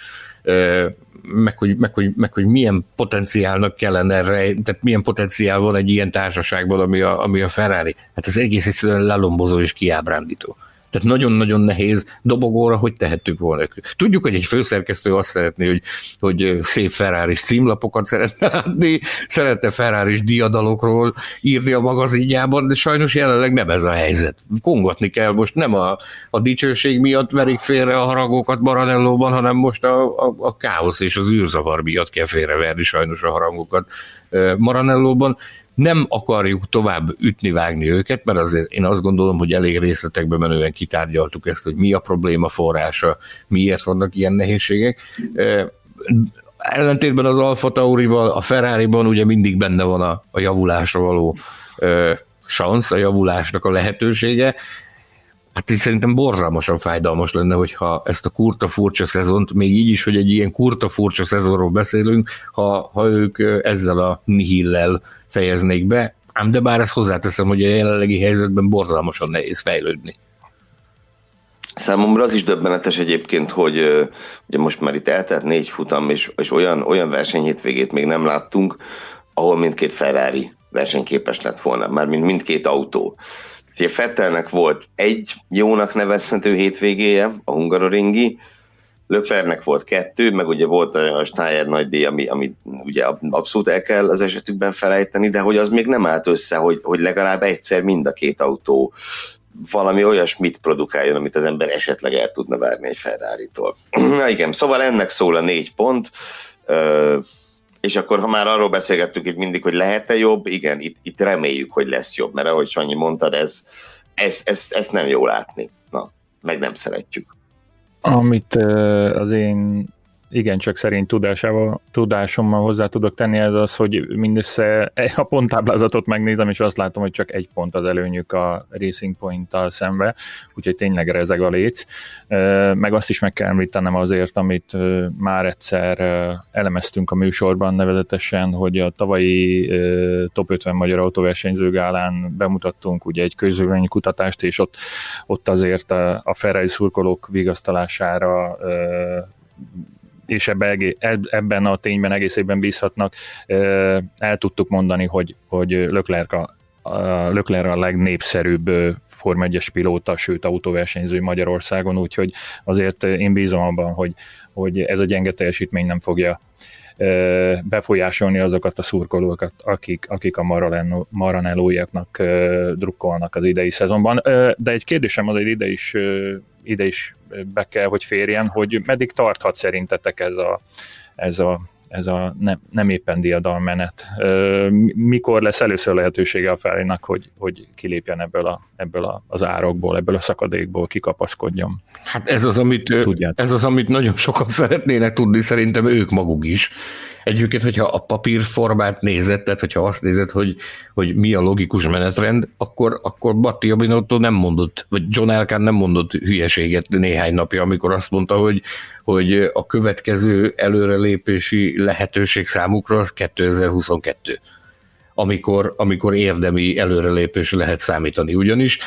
meg hogy, meg, hogy, meg hogy milyen potenciálnak kellene erre, tehát milyen potenciál van egy ilyen társaságban, ami a, ami a Ferrari. Hát ez egész egyszerűen lelombozó és kiábrándító. Tehát nagyon-nagyon nehéz dobogóra, hogy tehettük volna. Tudjuk, hogy egy főszerkesztő azt szeretné, hogy, hogy szép ferrari címlapokat szeretne látni, szeretne ferrari diadalokról írni a magazinjában, de sajnos jelenleg nem ez a helyzet. Kongatni kell most, nem a, a dicsőség miatt verik félre a harangokat Maranellóban, hanem most a, a, a káosz és az űrzavar miatt kell félreverni sajnos a harangokat Maranellóban nem akarjuk tovább ütni-vágni őket, mert azért én azt gondolom, hogy elég részletekbe menően kitárgyaltuk ezt, hogy mi a probléma forrása, miért vannak ilyen nehézségek. Ellentétben az Alfa Taurival, a Ferrari-ban ugye mindig benne van a, a javulásra való szansz, a javulásnak a lehetősége. Hát így szerintem borzalmasan fájdalmas lenne, hogyha ezt a kurta furcsa szezont, még így is, hogy egy ilyen kurta furcsa szezonról beszélünk, ha, ha ők ezzel a nihillel fejeznék be, ám de bár ezt hozzáteszem, hogy a jelenlegi helyzetben borzalmasan nehéz fejlődni. Számomra az is döbbenetes egyébként, hogy ugye most már itt eltelt négy futam, és, és olyan, olyan versenyhétvégét még nem láttunk, ahol mindkét Ferrari versenyképes lett volna, már mint mindkét autó. Ugye Fettelnek volt egy jónak nevezhető hétvégéje, a Hungaroringi, Löklernek volt kettő, meg ugye volt a Steyer nagy díj, ami, ami ugye abszolút el kell az esetükben felejteni, de hogy az még nem állt össze, hogy, hogy legalább egyszer mind a két autó valami olyasmit produkáljon, amit az ember esetleg el tudna várni egy Ferrari-tól. Na igen, szóval ennek szól a négy pont, és akkor, ha már arról beszélgettük itt mindig, hogy lehet-e jobb, igen, itt, itt reméljük, hogy lesz jobb, mert ahogy Sanyi mondtad, ez, ez, ez, ez nem jó látni. Na, meg nem szeretjük. Amit az én igencsak szerint tudásával, tudásommal hozzá tudok tenni, ez az, hogy mindössze a ponttáblázatot megnézem, és azt látom, hogy csak egy pont az előnyük a Racing Point-tal szembe, úgyhogy tényleg rezeg a léc. Meg azt is meg kell említenem azért, amit már egyszer elemeztünk a műsorban, nevezetesen, hogy a tavalyi Top 50 Magyar Autóversenyző gálán bemutattunk ugye egy kutatást, és ott, ott azért a, a Ferrari szurkolók vigasztalására és ebbe, ebben a tényben egész évben bízhatnak, el tudtuk mondani, hogy, hogy Leclerc a, Leclerc a legnépszerűbb Form 1-es pilóta, sőt autóversenyző Magyarországon, úgyhogy azért én bízom abban, hogy, hogy ez a gyenge teljesítmény nem fogja befolyásolni azokat a szurkolókat, akik, akik a Maranellóiaknak drukkolnak az idei szezonban. De egy kérdésem az, hogy ide is, ide is be kell, hogy férjen, hogy meddig tarthat szerintetek ez a, ez a ez a nem, nem éppen diadalmenet. Mikor lesz először lehetősége a felének, hogy, hogy kilépjen ebből, a, ebből a, az árokból, ebből a szakadékból, kikapaszkodjon? Hát ez az, amit, ez az, amit nagyon sokan szeretnének tudni, szerintem ők maguk is. Egyébként, hogyha a papírformát nézed, tehát hogyha azt nézed, hogy, hogy mi a logikus menetrend, akkor, akkor Batti Abinotto nem mondott, vagy John Elkán nem mondott hülyeséget néhány napja, amikor azt mondta, hogy, hogy a következő előrelépési lehetőség számukra az 2022 amikor, amikor érdemi előrelépés lehet számítani. Ugyanis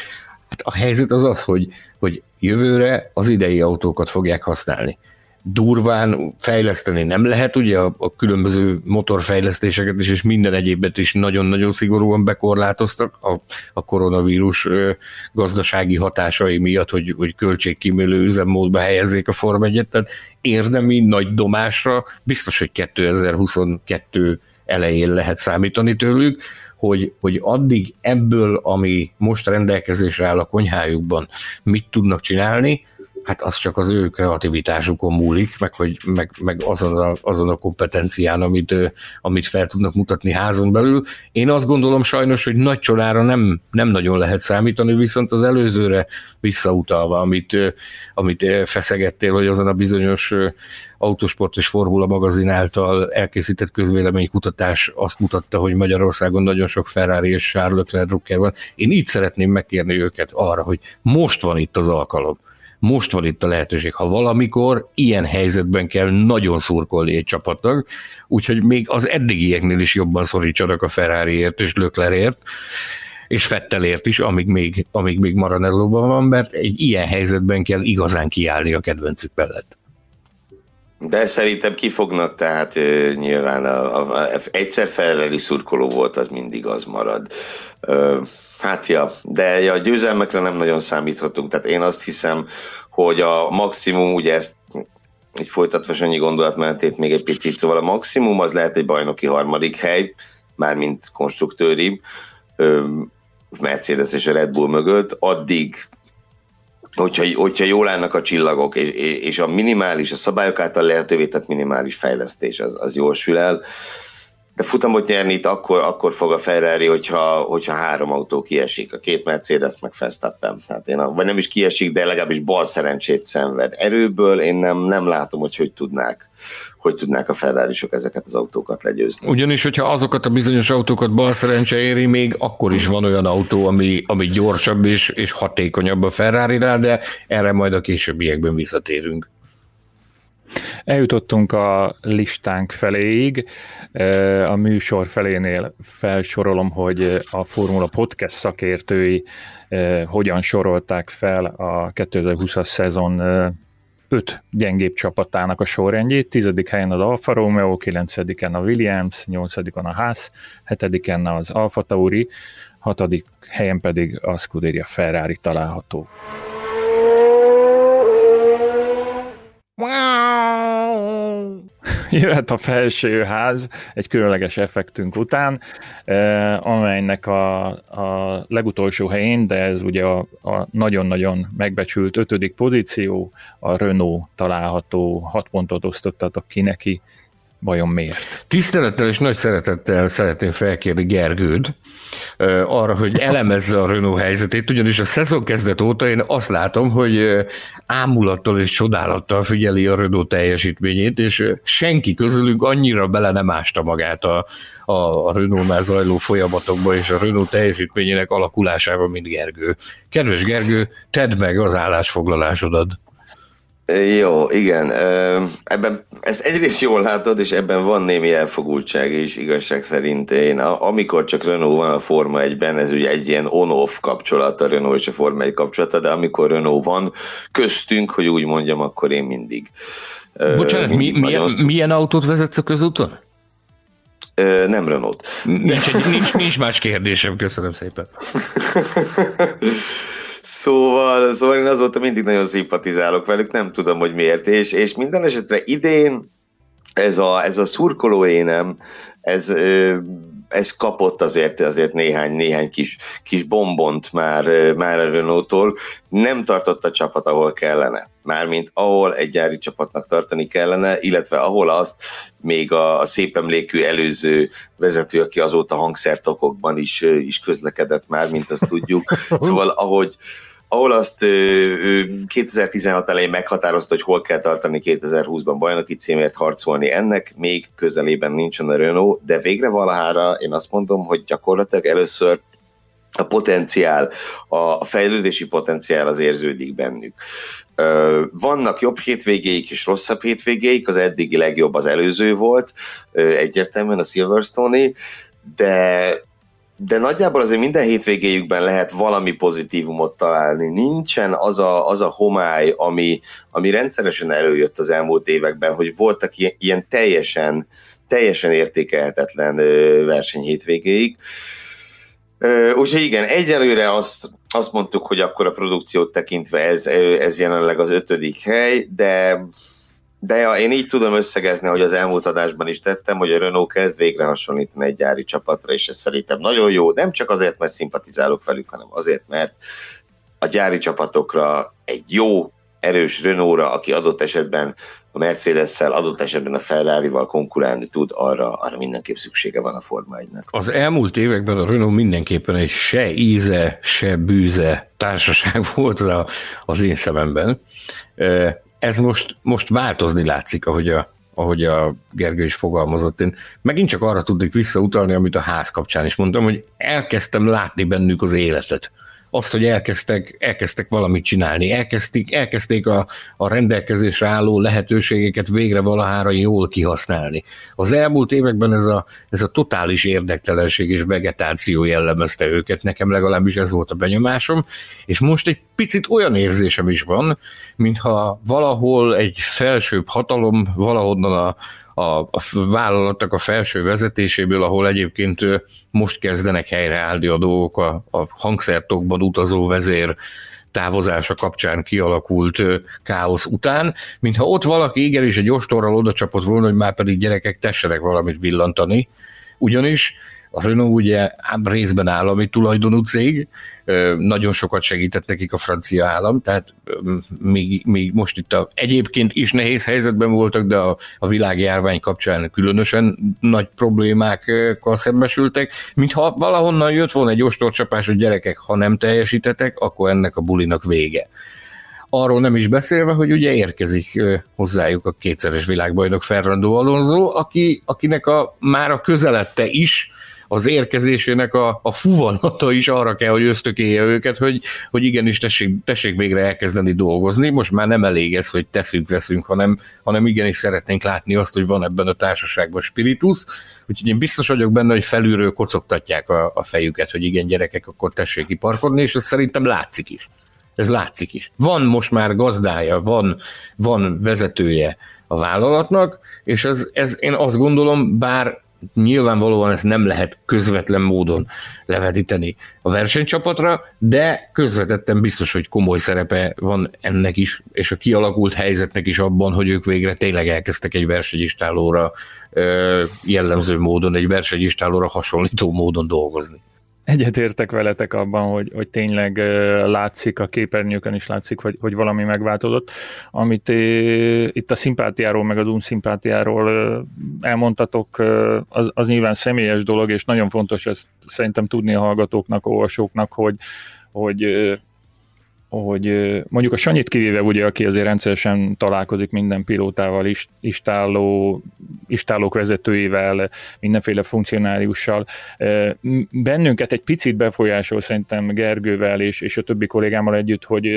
hát a helyzet az az, hogy, hogy jövőre az idei autókat fogják használni durván fejleszteni nem lehet, ugye a, a különböző motorfejlesztéseket is, és minden egyébet is nagyon-nagyon szigorúan bekorlátoztak a, a koronavírus ö, gazdasági hatásai miatt, hogy, hogy költségkímélő üzemmódba helyezzék a Form 1 tehát érdemi nagy domásra biztos, hogy 2022 elején lehet számítani tőlük, hogy, hogy addig ebből, ami most rendelkezésre áll a konyhájukban, mit tudnak csinálni, hát az csak az ő kreativitásukon múlik, meg, hogy, meg, meg azon, a, azon a kompetencián, amit, amit fel tudnak mutatni házon belül. Én azt gondolom sajnos, hogy nagy csodára nem, nem nagyon lehet számítani, viszont az előzőre visszautalva, amit, amit feszegettél, hogy azon a bizonyos Autosport és Formula magazin által elkészített közvéleménykutatás azt mutatta, hogy Magyarországon nagyon sok Ferrari és Charles Leclerc drukker van. Én így szeretném megkérni őket arra, hogy most van itt az alkalom most van itt a lehetőség. Ha valamikor ilyen helyzetben kell nagyon szurkolni egy csapatnak, úgyhogy még az eddigieknél is jobban szorítsanak a Ferrariért és Löklerért, és Fettelért is, amíg még, amíg még Maranellóban van, mert egy ilyen helyzetben kell igazán kiállni a kedvencük mellett. De szerintem kifognak, tehát nyilván a, a, a, egyszer Ferrari szurkoló volt, az mindig az marad. Hát ja, de a győzelmekre nem nagyon számíthatunk, tehát én azt hiszem, hogy a maximum, ugye ezt így folytatva annyi gondolatmenetét még egy picit, szóval a maximum az lehet egy bajnoki harmadik hely, mármint konstruktőri, Mercedes és a Red Bull mögött, addig hogyha, hogyha jól állnak a csillagok, és, és a minimális, a szabályok által lehetővé tett minimális fejlesztés, az, az jól sül el, de futamot nyerni itt akkor, akkor fog a Ferrari, hogyha, hogyha három autó kiesik, a két Mercedes meg Verstappen. Tehát én a, vagy nem is kiesik, de legalábbis bal szerencsét szenved. Erőből én nem, nem látom, hogy hogy tudnák hogy tudnák a ferrari ezeket az autókat legyőzni. Ugyanis, hogyha azokat a bizonyos autókat bal szerencse éri, még akkor is van olyan autó, ami, ami gyorsabb és, és hatékonyabb a ferrari de erre majd a későbbiekben visszatérünk. Eljutottunk a listánk feléig. A műsor felénél felsorolom, hogy a Formula Podcast szakértői hogyan sorolták fel a 2020-as szezon öt gyengébb csapatának a sorrendjét. Tizedik helyen az Alfa Romeo, kilencediken a Williams, nyolcadikon a Haas, hetediken az Alfa Tauri, hatodik helyen pedig a Scuderia Ferrari található. Jöhet a felsőház egy különleges effektünk után, eh, amelynek a, a legutolsó helyén, de ez ugye a, a nagyon-nagyon megbecsült ötödik pozíció, a Renault található, hat pontot osztottatok ki neki, vajon miért? Tisztelettel és nagy szeretettel szeretném felkérni Gergőd, arra, hogy elemezze a Renault helyzetét, ugyanis a szezon kezdet óta én azt látom, hogy ámulattal és csodálattal figyeli a Renault teljesítményét, és senki közülünk annyira bele nem ásta magát a, a, a Renault már zajló folyamatokba és a Renault teljesítményének alakulásába, mint Gergő. Kedves Gergő, tedd meg az állásfoglalásodat. Jó, igen. Ebben, ezt egyrészt jól látod, és ebben van némi elfogultság is, igazság szerint. Én, amikor csak Renault van a Forma 1-ben, ez ugye egy ilyen on-off kapcsolat a Renault és a Forma 1 kapcsolata, de amikor Renault van köztünk, hogy úgy mondjam, akkor én mindig. Bocsánat, mi, milyen, milyen autót vezetsz a közúton? Nem Renault. Nincs, nincs, nincs más kérdésem, köszönöm szépen. Szóval, szóval én azóta mindig nagyon szimpatizálok velük, nem tudom, hogy miért, és, és minden esetre idén ez a, ez a szurkoló énem, ez, ez kapott azért, azért néhány, néhány kis, kis bombont már, már a Renault-tól. Nem tartott a csapat, ahol kellene. Mármint ahol egy gyári csapatnak tartani kellene, illetve ahol azt még a, a szép emlékű előző vezető, aki azóta hangszertokokban is, is közlekedett már, mint azt tudjuk. Szóval ahogy, ahol azt 2016 elején meghatározta, hogy hol kell tartani 2020-ban bajnoki címért harcolni, ennek még közelében nincsen a Renault, de végre valahára én azt mondom, hogy gyakorlatilag először a potenciál, a fejlődési potenciál az érződik bennük. Vannak jobb hétvégéik és rosszabb hétvégéik, az eddigi legjobb az előző volt, egyértelműen a Silverstone-i, de de nagyjából azért minden hétvégéjükben lehet valami pozitívumot találni. Nincsen az a, az a homály, ami, ami rendszeresen előjött az elmúlt években, hogy voltak ilyen, ilyen teljesen, teljesen értékelhetetlen verseny hétvégéig. Úgyhogy igen, egyelőre azt, azt mondtuk, hogy akkor a produkciót tekintve ez, ez jelenleg az ötödik hely, de de ja, én így tudom összegezni, hogy az elmúlt adásban is tettem, hogy a Renault kezd végre hasonlítani egy gyári csapatra, és ez szerintem nagyon jó, nem csak azért, mert szimpatizálok velük, hanem azért, mert a gyári csapatokra egy jó, erős Renault-ra, aki adott esetben a Mercedes-szel, adott esetben a Ferrari-val konkurálni tud, arra, arra mindenképp szüksége van a Forma 1 Az elmúlt években a Renault mindenképpen egy se íze, se bűze társaság volt az én szememben. Ez most, most változni látszik, ahogy a, ahogy a Gergő is fogalmazott. Én megint csak arra tudnék visszautalni, amit a ház kapcsán is mondtam, hogy elkezdtem látni bennük az életet azt, hogy elkezdtek, elkezdtek valamit csinálni, elkezdték, elkezdték a, a rendelkezésre álló lehetőségeket végre valahára jól kihasználni. Az elmúlt években ez a, ez a totális érdektelenség és vegetáció jellemezte őket, nekem legalábbis ez volt a benyomásom, és most egy picit olyan érzésem is van, mintha valahol egy felsőbb hatalom valahonnan a, a, a vállalatok a felső vezetéséből, ahol egyébként most kezdenek helyreállni a dolgok. A, a hangszertokban utazó vezér távozása kapcsán kialakult káosz után, mintha ott valaki igenis egy ostorral oda csapott volna, hogy már pedig gyerekek tessenek valamit villantani, ugyanis a Renault ugye részben állami tulajdonú cég, nagyon sokat segített nekik a francia állam, tehát még, még most itt a, egyébként is nehéz helyzetben voltak, de a, a világjárvány kapcsán különösen nagy problémákkal szembesültek, mintha valahonnan jött volna egy ostorcsapás, hogy gyerekek, ha nem teljesítetek, akkor ennek a bulinak vége. Arról nem is beszélve, hogy ugye érkezik hozzájuk a kétszeres világbajnok Fernando Alonso, aki, akinek a, már a közelette is az érkezésének a, a fuvalata is arra kell, hogy ösztökélje őket, hogy, hogy igenis tessék, tessék végre elkezdeni dolgozni. Most már nem elég ez, hogy teszünk, veszünk, hanem, hanem igenis szeretnénk látni azt, hogy van ebben a társaságban spiritus. Úgyhogy én biztos vagyok benne, hogy felülről kocogtatják a, a fejüket, hogy igen, gyerekek, akkor tessék kiparkodni, és ez szerintem látszik is. Ez látszik is. Van most már gazdája, van, van vezetője a vállalatnak, és ez, ez én azt gondolom, bár nyilvánvalóan ezt nem lehet közvetlen módon levetíteni a versenycsapatra, de közvetetten biztos, hogy komoly szerepe van ennek is, és a kialakult helyzetnek is abban, hogy ők végre tényleg elkezdtek egy versenyistálóra jellemző módon, egy versenyistálóra hasonlító módon dolgozni. Egyetértek veletek abban, hogy, hogy tényleg látszik, a képernyőkön is látszik, hogy, hogy valami megváltozott. Amit itt a szimpátiáról, meg a szimpátiáról elmondtatok, az, az nyilván személyes dolog, és nagyon fontos ezt szerintem tudni a hallgatóknak, olvasóknak, hogy, hogy hogy mondjuk a Sanyit kivéve, ugye, aki azért rendszeresen találkozik minden pilótával, istáló, istálók vezetőivel, mindenféle funkcionáriussal, bennünket egy picit befolyásol szerintem Gergővel és, és a többi kollégámmal együtt, hogy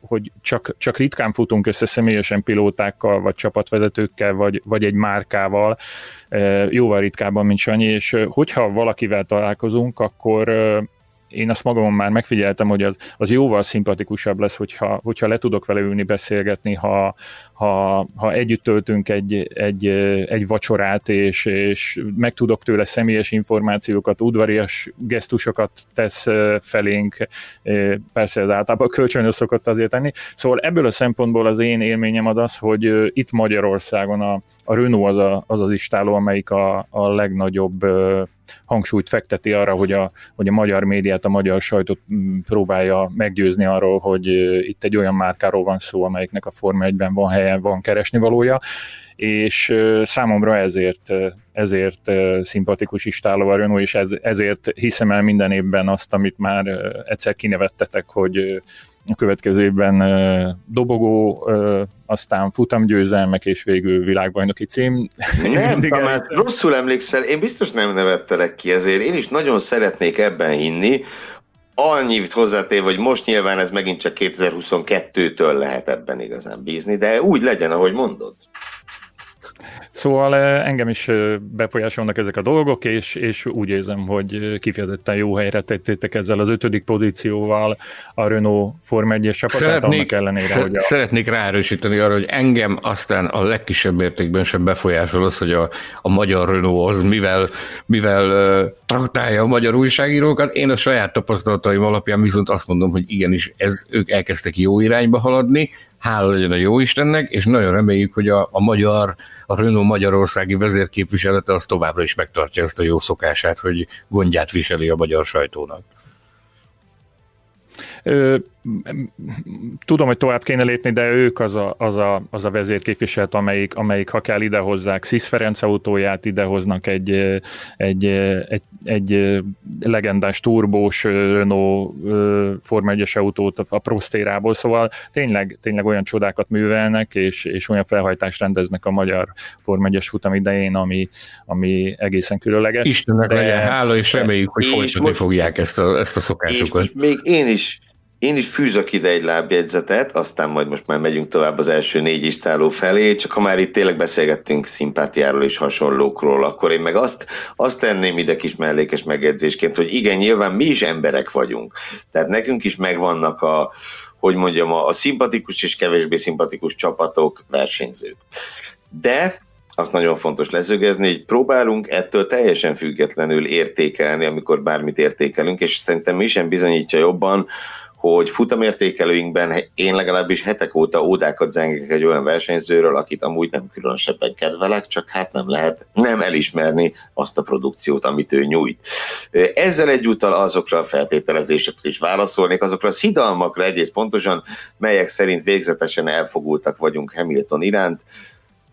hogy csak, csak ritkán futunk össze személyesen pilótákkal, vagy csapatvezetőkkel, vagy, vagy egy márkával, jóval ritkábban, mint Sanyi, és hogyha valakivel találkozunk, akkor én azt magamon már megfigyeltem, hogy az, az jóval szimpatikusabb lesz, hogyha, hogyha le tudok vele ülni, beszélgetni, ha, ha, ha együtt töltünk egy, egy, egy vacsorát, és, és meg tudok tőle személyes információkat, udvarias gesztusokat tesz felénk, persze ez általában kölcsönös szokott azért tenni. Szóval ebből a szempontból az én élményem az az, hogy itt Magyarországon a, a Renault az, a, az az istáló, amelyik a, a legnagyobb hangsúlyt fekteti arra, hogy a, hogy a magyar médiát, a magyar sajtot próbálja meggyőzni arról, hogy itt egy olyan márkáról van szó, amelyiknek a Forma 1-ben van helye, van keresni valója, és számomra ezért, ezért szimpatikus is a Renault, és ez, ezért hiszem el minden évben azt, amit már egyszer kinevettetek, hogy a következő évben dobogó, aztán futamgyőzelmek, és végül világbajnoki cím. Nem, Tamás, rosszul emlékszel, én biztos nem nevettelek ki ezért, én is nagyon szeretnék ebben hinni, annyit hozzátéve, hogy most nyilván ez megint csak 2022-től lehet ebben igazán bízni, de úgy legyen, ahogy mondod. Szóval engem is befolyásolnak ezek a dolgok, és, és úgy érzem, hogy kifejezetten jó helyre tettétek ezzel az ötödik pozícióval a Renault Form 1-es csapatát, szeretnék, annak ellenére, sz- hogy a... Szeretnék ráerősíteni arra, hogy engem aztán a legkisebb értékben sem befolyásol az, hogy a, a magyar Renault az mivel, mivel uh, traktálja a magyar újságírókat. Én a saját tapasztalataim alapján viszont azt mondom, hogy igenis, ez, ők elkezdtek jó irányba haladni, hála legyen a jó Istennek, és nagyon reméljük, hogy a, a magyar, a Renault magyarországi vezérképviselete az továbbra is megtartja ezt a jó szokását, hogy gondját viseli a magyar sajtónak. Tudom, hogy tovább kéne lépni, de ők az a, az a, az a vezérképviselet, amelyik, amelyik, ha kell, idehozzák Szisz Ferenc autóját, idehoznak egy, egy, egy, egy legendás turbós Renault Forma 1-es autót a Prostérából, szóval tényleg, tényleg olyan csodákat művelnek, és, és olyan felhajtást rendeznek a magyar Forma 1-es futam idején, ami, ami egészen különleges. Istennek de, legyen hála, és reméljük, hogy folytatni fogják ezt a, ezt a szokásukat. És még én is én is fűzök ide egy lábjegyzetet, aztán majd most már megyünk tovább az első négy istáló felé, csak ha már itt tényleg beszélgettünk szimpátiáról és hasonlókról, akkor én meg azt, azt tenném ide kis mellékes megjegyzésként, hogy igen, nyilván mi is emberek vagyunk. Tehát nekünk is megvannak a, hogy mondjam, a, szimpatikus és kevésbé szimpatikus csapatok, versenyzők. De azt nagyon fontos lezögezni, hogy próbálunk ettől teljesen függetlenül értékelni, amikor bármit értékelünk, és szerintem mi sem bizonyítja jobban, hogy futamértékelőinkben én legalábbis hetek óta ódákat zengek egy olyan versenyzőről, akit amúgy nem különösebben kedvelek, csak hát nem lehet nem elismerni azt a produkciót, amit ő nyújt. Ezzel egyúttal azokra a feltételezésekre is válaszolnék, azokra a szidalmakra egész pontosan, melyek szerint végzetesen elfogultak vagyunk Hamilton iránt,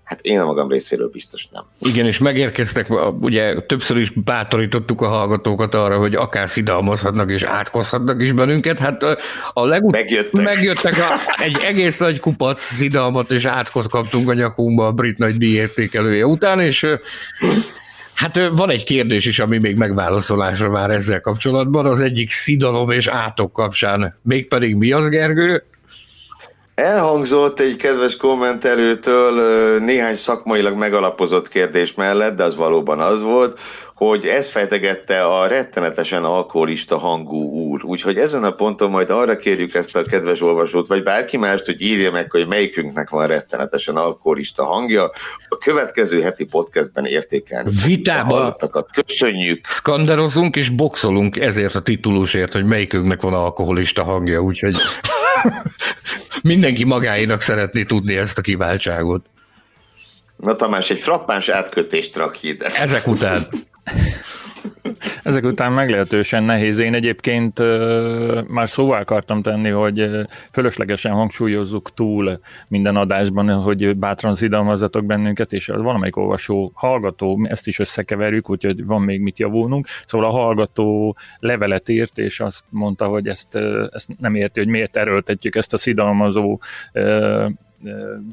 Hát én a magam részéről biztos nem. Igen, és megérkeztek, ugye többször is bátorítottuk a hallgatókat arra, hogy akár szidalmazhatnak és átkozhatnak is bennünket. Hát a legut- megjöttek, megjöttek a, egy egész nagy kupac szidalmat és átkoz kaptunk a nyakunkba a brit nagy díjértékelője után, és Hát van egy kérdés is, ami még megválaszolásra vár ezzel kapcsolatban, az egyik szidalom és átok kapcsán. Mégpedig mi az, Gergő? Elhangzott egy kedves kommentelőtől néhány szakmailag megalapozott kérdés mellett, de az valóban az volt, hogy ez fejtegette a rettenetesen alkoholista hangú úr. Úgyhogy ezen a ponton majd arra kérjük ezt a kedves olvasót, vagy bárki mást, hogy írja meg, hogy melyikünknek van rettenetesen alkoholista hangja. A következő heti podcastben értékelni. Vitába Köszönjük! Skanderozunk és boxolunk ezért a titulusért, hogy melyikünknek van alkoholista hangja, úgyhogy mindenki magáinak szeretné tudni ezt a kiváltságot. Na Tamás, egy frappáns átkötést rak ide. Ezek után. Ezek után meglehetősen nehéz. Én egyébként már szóval akartam tenni, hogy fölöslegesen hangsúlyozzuk túl minden adásban, hogy bátran szidalmazzatok bennünket, és valamelyik olvasó, hallgató, ezt is összekeverjük, úgyhogy van még mit javulnunk. Szóval a hallgató levelet írt, és azt mondta, hogy ezt, ezt nem érti, hogy miért erőltetjük ezt a szidalmazó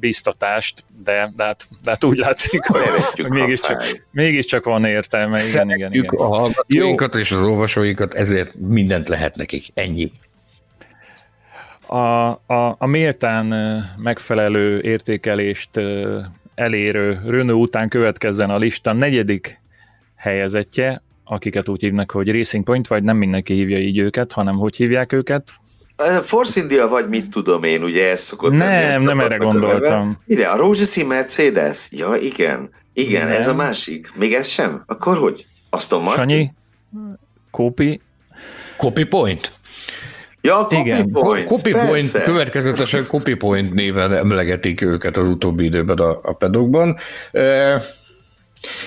bíztatást, de, de, hát, de hát úgy látszik, hogy, hogy mégiscsak, mégiscsak van értelme. Igen, igen, igen. a hallgatóinkat és az olvasóinkat, ezért mindent lehet nekik. Ennyi. A, a, a méltán megfelelő értékelést elérő Renault után következzen a lista negyedik helyezettje, akiket úgy hívnak, hogy Racing Point, vagy nem mindenki hívja így őket, hanem hogy hívják őket? Force India vagy mit tudom én, ugye ez szokott Nem, nem erre gondoltam. Ide, a rózsaszín Mercedes? Ja, igen. Igen, nem. ez a másik. Még ez sem? Akkor hogy? Aston Martin? Sanyi? Copy? Copy Point? Ja, Copy Igen. Point, Copy Point, következetesen Copy Point néven emlegetik őket az utóbbi időben a, a pedokban.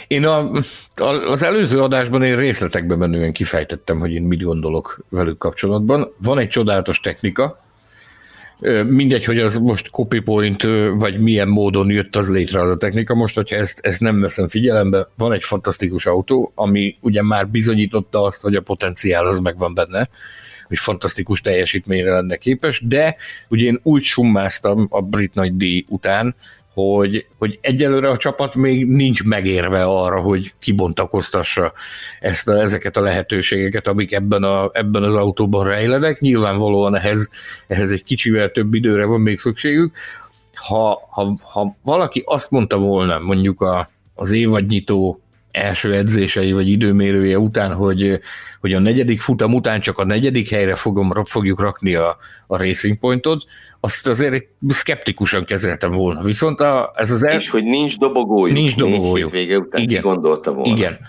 Én a, a, az előző adásban én részletekben menően kifejtettem, hogy én mit gondolok velük kapcsolatban. Van egy csodálatos technika, mindegy, hogy az most copy point, vagy milyen módon jött az létre az a technika. Most, hogyha ezt, ezt nem veszem figyelembe, van egy fantasztikus autó, ami ugye már bizonyította azt, hogy a potenciál az megvan benne, hogy fantasztikus teljesítményre lenne képes, de ugye én úgy summáztam a brit nagy díj után, hogy, hogy egyelőre a csapat még nincs megérve arra, hogy kibontakoztassa ezt a, ezeket a lehetőségeket, amik ebben, a, ebben az autóban rejlenek. Nyilvánvalóan ehhez, ehhez egy kicsivel több időre van még szükségük. Ha, ha, ha valaki azt mondta volna, mondjuk a, az évadnyitó első edzései vagy időmérője után, hogy, hogy a negyedik futam után csak a negyedik helyre fogom, fogjuk rakni a, a Racing Pointot, azt azért szkeptikusan kezeltem volna. Viszont a, ez az el... És hogy nincs dobogójuk. Nincs dobogójuk. Vége után Igen. gondolta volna. Igen.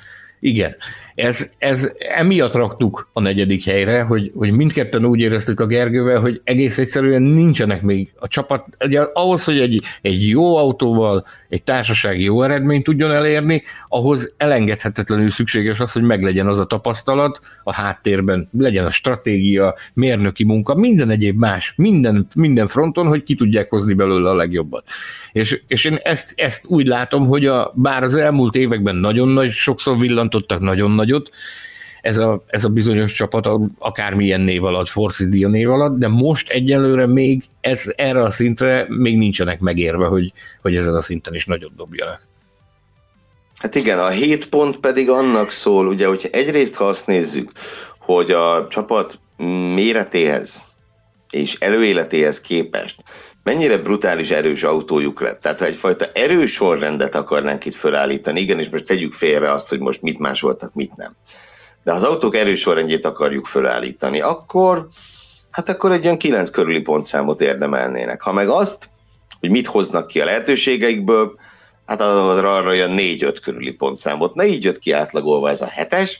Igen. Ez, ez emiatt raktuk a negyedik helyre, hogy, hogy mindketten úgy éreztük a Gergővel, hogy egész egyszerűen nincsenek még a csapat, ugye ahhoz, hogy egy, egy jó autóval egy társaság jó eredményt tudjon elérni, ahhoz elengedhetetlenül szükséges az, hogy meglegyen az a tapasztalat a háttérben, legyen a stratégia, mérnöki munka, minden egyéb más, minden, minden fronton, hogy ki tudják hozni belőle a legjobbat. És, és én ezt, ezt úgy látom, hogy a, bár az elmúlt években nagyon nagy, sokszor villantottak nagyon nagyot, ez a, ez a bizonyos csapat akármilyen név alatt, Force India név alatt, de most egyelőre még ez, erre a szintre még nincsenek megérve, hogy, hogy ezen a szinten is nagyot dobjanak. Hát igen, a 7 pont pedig annak szól, ugye, hogyha egyrészt ha azt nézzük, hogy a csapat méretéhez és előéletéhez képest mennyire brutális erős autójuk lett. Tehát ha egyfajta erős sorrendet akarnánk itt felállítani, igen, és most tegyük félre azt, hogy most mit másoltak, mit nem. De ha az autók erős sorrendjét akarjuk felállítani, akkor hát akkor egy olyan 9 körüli pontszámot érdemelnének. Ha meg azt, hogy mit hoznak ki a lehetőségeikből, hát arra olyan 4-5 körüli pontszámot. Ne így jött ki átlagolva ez a hetes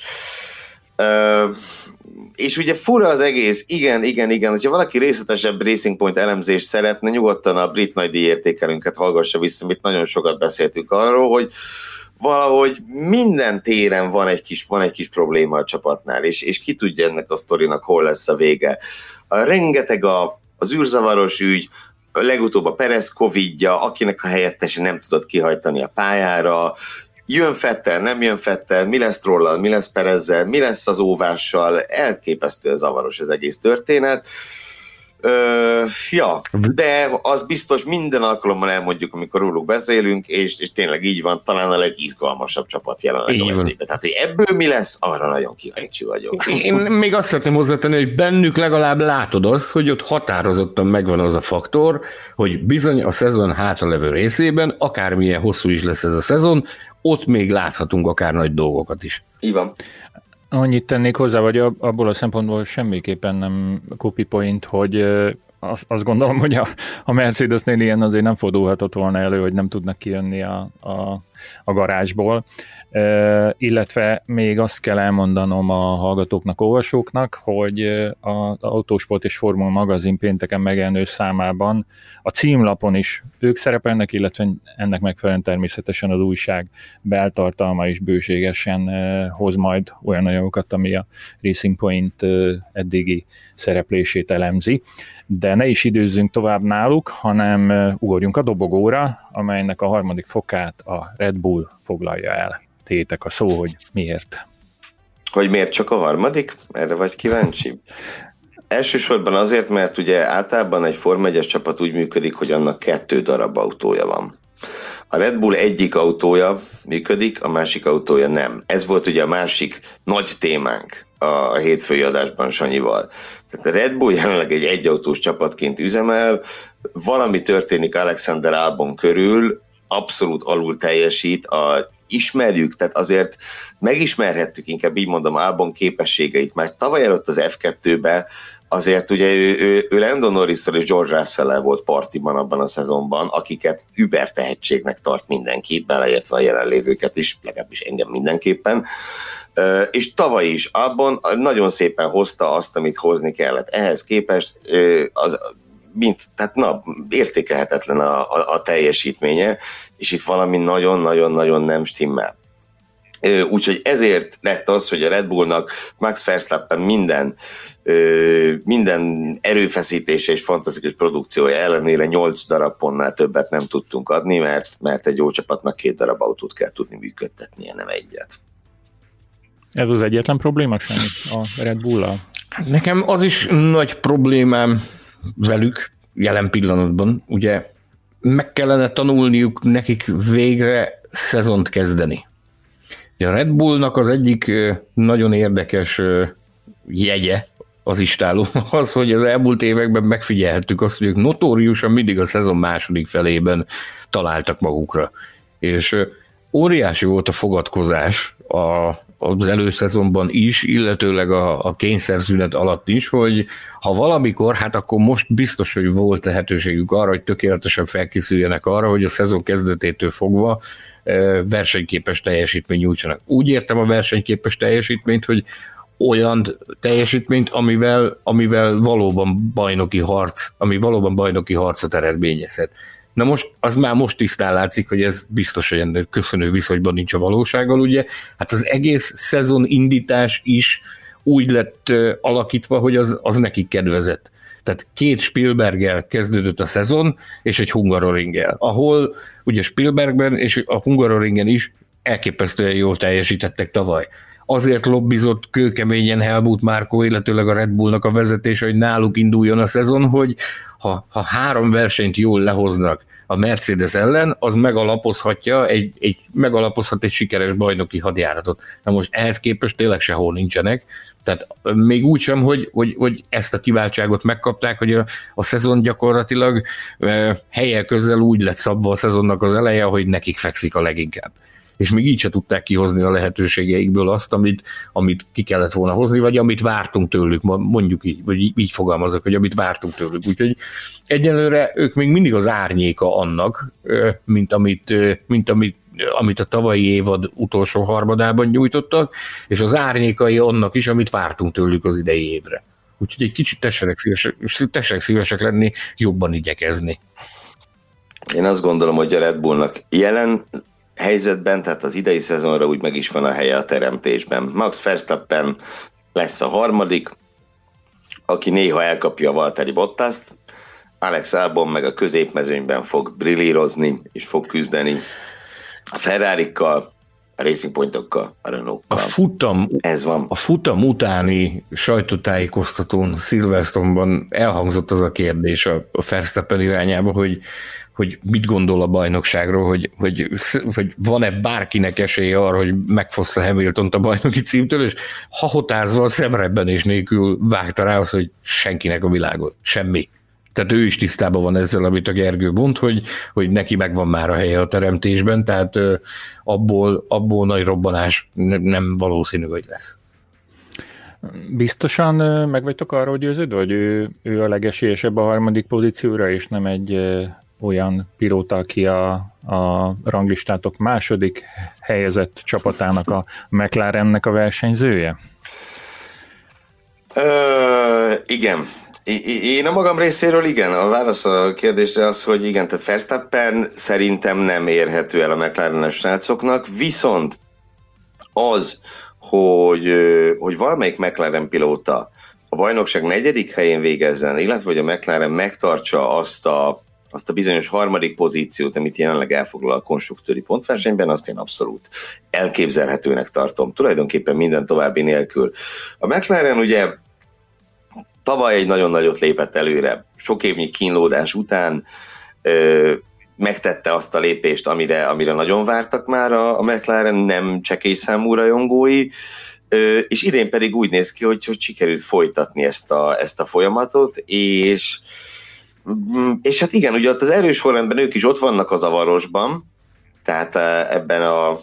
és ugye fura az egész, igen, igen, igen, hogyha valaki részletesebb Racing Point elemzést szeretne, nyugodtan a brit nagy értékelünket hallgassa vissza, amit nagyon sokat beszéltünk arról, hogy valahogy minden téren van egy kis, van egy kis probléma a csapatnál, és, és ki tudja ennek a sztorinak hol lesz a vége. A, rengeteg a, az űrzavaros ügy, legutóbb a Perez Covidja, akinek a helyettese nem tudott kihajtani a pályára, jön Fettel, nem jön Fettel, mi lesz Trollal, mi lesz Perezzel, mi lesz az óvással, elképesztően zavaros az egész történet. Ö, ja, de az biztos minden alkalommal elmondjuk, amikor róluk beszélünk, és, és tényleg így van, talán a legizgalmasabb csapat jelenleg a mezőben. Tehát, hogy ebből mi lesz, arra nagyon kíváncsi vagyok. Én még azt szeretném hozzátenni, hogy bennük legalább látod azt, hogy ott határozottan megvan az a faktor, hogy bizony a szezon hátralevő részében, akármilyen hosszú is lesz ez a szezon, ott még láthatunk akár nagy dolgokat is. Így van. Annyit tennék hozzá, vagy abból a szempontból semmiképpen nem copy point, hogy azt gondolom, hogy a, a Mercedesnél ilyen azért nem fordulhatott volna elő, hogy nem tudnak kijönni a, a, a garázsból illetve még azt kell elmondanom a hallgatóknak, olvasóknak, hogy az Autósport és Formula magazin pénteken megjelenő számában a címlapon is ők szerepelnek, illetve ennek megfelelően természetesen az újság beltartalma is bőségesen hoz majd olyan anyagokat, ami a Racing Point eddigi szereplését elemzi. De ne is időzzünk tovább náluk, hanem ugorjunk a dobogóra, amelynek a harmadik fokát a Red Bull foglalja el tétek a szó, hogy miért. Hogy miért csak a harmadik? Erre vagy kíváncsi? Elsősorban azért, mert ugye általában egy Form 1 csapat úgy működik, hogy annak kettő darab autója van. A Red Bull egyik autója működik, a másik autója nem. Ez volt ugye a másik nagy témánk a hétfői adásban Sanyival. Tehát a Red Bull jelenleg egy egyautós csapatként üzemel, valami történik Alexander Albon körül, abszolút alul teljesít, a ismerjük, tehát azért megismerhettük, inkább így mondom, Albon képességeit, mert tavaly előtt az F2-be azért ugye ő, ő, ő Landon norris és George russell volt partiban abban a szezonban, akiket über tehetségnek tart mindenki, beleértve a jelenlévőket is, legalábbis engem mindenképpen. És tavaly is abban nagyon szépen hozta azt, amit hozni kellett. Ehhez képest az mint, tehát na, értékelhetetlen a, a, a teljesítménye, és itt valami nagyon-nagyon-nagyon nem stimmel. Úgyhogy ezért lett az, hogy a Red Bullnak Max Verstappen minden, minden erőfeszítése és fantasztikus produkciója ellenére 8 darab pontnál többet nem tudtunk adni, mert, mert egy jó csapatnak két darab autót kell tudni működtetnie, nem egyet. Ez az egyetlen probléma sem a Red Bull-al? Nekem az is nagy problémám, velük jelen pillanatban. Ugye meg kellene tanulniuk nekik végre szezont kezdeni. A Red Bullnak az egyik nagyon érdekes jegye az istáló az, hogy az elmúlt években megfigyelhettük azt, hogy ők notóriusan mindig a szezon második felében találtak magukra. És óriási volt a fogadkozás a az előszezonban is, illetőleg a, a kényszerszünet alatt is, hogy ha valamikor, hát akkor most biztos, hogy volt lehetőségük arra, hogy tökéletesen felkészüljenek arra, hogy a szezon kezdetétől fogva versenyképes teljesítmény nyújtsanak. Úgy értem a versenyképes teljesítményt, hogy olyan teljesítményt, amivel, amivel valóban bajnoki harc, ami valóban bajnoki harcot eredményezhet. Na most, az már most tisztán látszik, hogy ez biztos, hogy köszönő viszonyban nincs a valósággal, ugye? Hát az egész szezon indítás is úgy lett alakítva, hogy az, az nekik kedvezett. Tehát két Spielberggel kezdődött a szezon, és egy Hungaroringgel, ahol ugye Spielbergben és a Hungaroringen is elképesztően jól teljesítettek tavaly. Azért lobbizott kőkeményen Helmut Márkó, illetőleg a Red Bullnak a vezetése, hogy náluk induljon a szezon, hogy ha, ha három versenyt jól lehoznak a Mercedes ellen, az megalapozhatja egy, egy, megalapozhat egy sikeres bajnoki hadjáratot. Na most ehhez képest tényleg sehol nincsenek, tehát még úgy sem, hogy, hogy, hogy ezt a kiváltságot megkapták, hogy a, a szezon gyakorlatilag e, helyek közel úgy lett szabva a szezonnak az eleje, hogy nekik fekszik a leginkább és még így se tudták kihozni a lehetőségeikből azt, amit, amit ki kellett volna hozni, vagy amit vártunk tőlük, mondjuk így, vagy így fogalmazok, hogy amit vártunk tőlük. Úgyhogy egyelőre ők még mindig az árnyéka annak, mint amit, mint amit amit a tavalyi évad utolsó harmadában nyújtottak, és az árnyékai annak is, amit vártunk tőlük az idei évre. Úgyhogy egy kicsit tessenek szívesek, tessenek szívesek lenni, jobban igyekezni. Én azt gondolom, hogy a Red Bullnak jelen helyzetben, tehát az idei szezonra úgy meg is van a helye a teremtésben. Max Verstappen lesz a harmadik, aki néha elkapja a Valtteri Bottaszt, Alex Albon meg a középmezőnyben fog brillírozni és fog küzdeni a ferrari a Racing Pointokkal, a renault A futam, Ez van. A futam utáni sajtótájékoztatón Silverstone-ban elhangzott az a kérdés a, a Verstappen irányába, hogy hogy mit gondol a bajnokságról, hogy, hogy, hogy van-e bárkinek esélye arra, hogy megfossza hamilton a bajnoki címtől, és hahotázva szemrebben és nélkül vágta rá az, hogy senkinek a világon. Semmi. Tehát ő is tisztában van ezzel, amit a Gergő mond, hogy, hogy neki megvan már a helye a teremtésben, tehát abból, abból nagy robbanás nem valószínű, hogy lesz. Biztosan meg vagytok arról győződve, hogy ő, ő a legesélyesebb a harmadik pozícióra, és nem egy olyan pilóta, aki a, a ranglistátok második helyezett csapatának a McLarennek a versenyzője? Ö, igen. Én a magam részéről igen, a válasz a kérdésre az, hogy igen, tehát Verstappen szerintem nem érhető el a mclaren srácoknak, viszont az, hogy, hogy valamelyik McLaren pilóta a bajnokság negyedik helyén végezzen, illetve hogy a McLaren megtartsa azt a azt a bizonyos harmadik pozíciót, amit jelenleg elfoglal a konstruktőri pontversenyben, azt én abszolút elképzelhetőnek tartom. Tulajdonképpen minden további nélkül. A McLaren ugye tavaly egy nagyon nagyot lépett előre. Sok évnyi kínlódás után ö, megtette azt a lépést, amire, amire nagyon vártak már a, a McLaren, nem csekély számú rajongói, ö, és idén pedig úgy néz ki, hogy, hogy sikerült folytatni ezt a, ezt a folyamatot, és és hát igen, ugye ott az erős sorrendben ők is ott vannak az avarosban, tehát eh, ebben a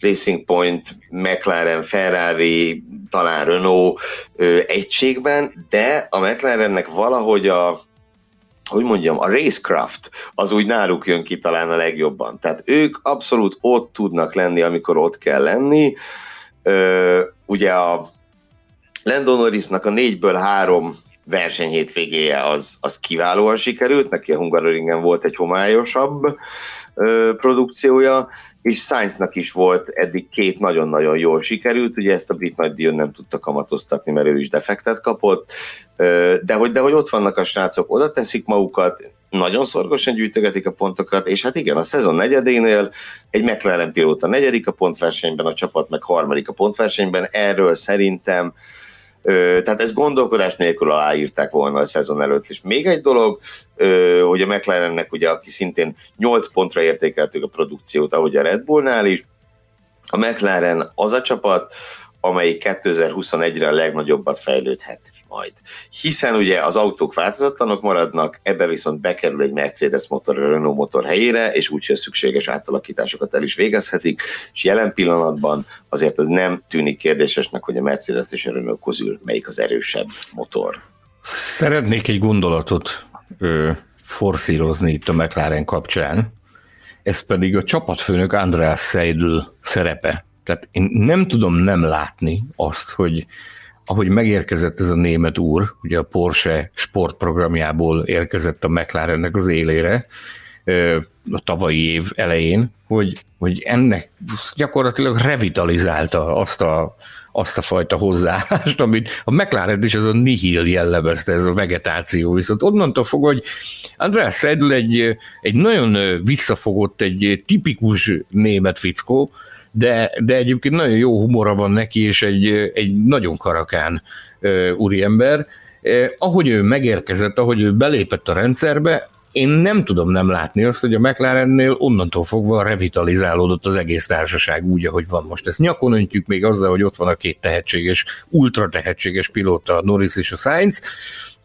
Racing Point, McLaren, Ferrari, talán Renault ö, egységben, de a McLarennek valahogy a hogy mondjam, a racecraft az úgy náluk jön ki talán a legjobban. Tehát ők abszolút ott tudnak lenni, amikor ott kell lenni. Ö, ugye a Lando Norrisnak a négyből három verseny hétvégéje az, az kiválóan sikerült, neki a Hungaroringen volt egy homályosabb ö, produkciója, és Sainznak is volt eddig két nagyon-nagyon jól sikerült, ugye ezt a brit nagydíjon nem tudta kamatoztatni, mert ő is defektet kapott, de hogy, de hogy ott vannak a srácok, oda teszik magukat, nagyon szorgosan gyűjtögetik a pontokat, és hát igen, a szezon negyedénél egy McLaren pilóta negyedik a pontversenyben, a csapat meg harmadik a pontversenyben, erről szerintem tehát ez gondolkodás nélkül aláírták volna a szezon előtt. És még egy dolog, hogy a McLarennek, ugye, aki szintén 8 pontra értékeltük a produkciót, ahogy a Red Bullnál is, a McLaren az a csapat, amelyik 2021-re a legnagyobbat fejlődhet majd. Hiszen ugye az autók változatlanok maradnak, ebbe viszont bekerül egy Mercedes motor Renault motor helyére, és úgyhogy szükséges átalakításokat el is végezhetik, és jelen pillanatban azért az nem tűnik kérdésesnek, hogy a Mercedes és a Renault közül melyik az erősebb motor. Szeretnék egy gondolatot ö, forszírozni itt a McLaren kapcsán, ez pedig a csapatfőnök András Seidl szerepe. Tehát én nem tudom nem látni azt, hogy ahogy megérkezett ez a német úr, ugye a Porsche sportprogramjából érkezett a McLarennek az élére, a tavalyi év elején, hogy, hogy ennek gyakorlatilag revitalizálta azt a, azt a fajta hozzáállást, amit a McLaren is az a nihil jellemezte, ez a vegetáció. Viszont onnantól fog, hogy András Seidl egy, egy nagyon visszafogott, egy tipikus német fickó, de, de egyébként nagyon jó humora van neki, és egy, egy nagyon karakán úriember. Ahogy ő megérkezett, ahogy ő belépett a rendszerbe, én nem tudom nem látni azt, hogy a McLarennél onnantól fogva revitalizálódott az egész társaság úgy, ahogy van most. Ezt nyakon öntjük még azzal, hogy ott van a két tehetséges, ultra tehetséges pilóta, a Norris és a Sainz,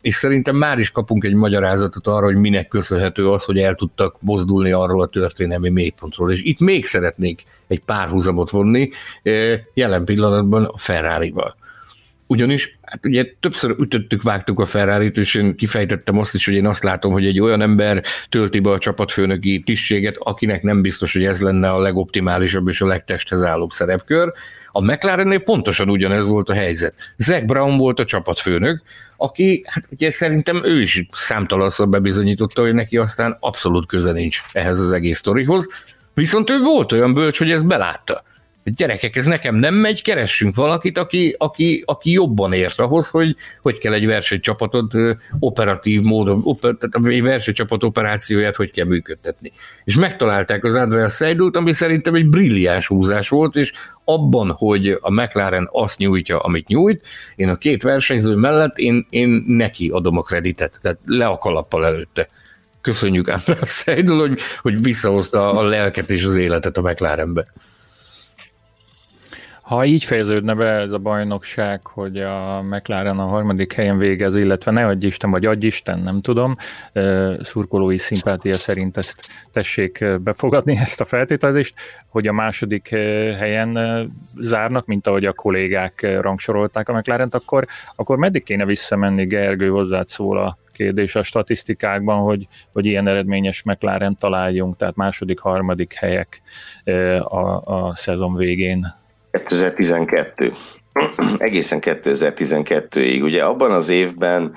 és szerintem már is kapunk egy magyarázatot arra, hogy minek köszönhető az, hogy el tudtak mozdulni arról a történelmi mélypontról. És itt még szeretnék egy párhuzamot vonni, eh, jelen pillanatban a Ferrari-val. Ugyanis, hát ugye többször ütöttük, vágtuk a ferrari és én kifejtettem azt is, hogy én azt látom, hogy egy olyan ember tölti be a csapatfőnöki tisztséget, akinek nem biztos, hogy ez lenne a legoptimálisabb és a legtesthez állóbb szerepkör. A McLarennél pontosan ugyanez volt a helyzet. Zach Brown volt a csapatfőnök, aki, hát ugye szerintem ő is számtalanszor bebizonyította, hogy neki aztán abszolút köze nincs ehhez az egész sztorihoz, viszont ő volt olyan bölcs, hogy ezt belátta Gyerekek, ez nekem nem megy, keressünk valakit, aki, aki, aki jobban ért ahhoz, hogy hogy kell egy versenycsapatot operatív módon, oper, tehát egy versenycsapat operációját hogy kell működtetni. És megtalálták az Andreas Seidult, ami szerintem egy brilliáns húzás volt, és abban, hogy a McLaren azt nyújtja, amit nyújt, én a két versenyző mellett én, én neki adom a kreditet, tehát le a kalappal előtte. Köszönjük Andreas Seidul, hogy, hogy visszahozta a lelket és az életet a McLarenbe. Ha így fejeződne be ez a bajnokság, hogy a McLaren a harmadik helyen végez, illetve ne adj Isten, vagy adj Isten, nem tudom, szurkolói szimpátia szerint ezt tessék befogadni, ezt a feltételezést, hogy a második helyen zárnak, mint ahogy a kollégák rangsorolták a mclaren akkor, akkor meddig kéne visszamenni, Gergő, hozzád szól a kérdés a statisztikákban, hogy, hogy ilyen eredményes McLaren találjunk, tehát második, harmadik helyek a, a szezon végén 2012. Egészen 2012-ig. Ugye abban az évben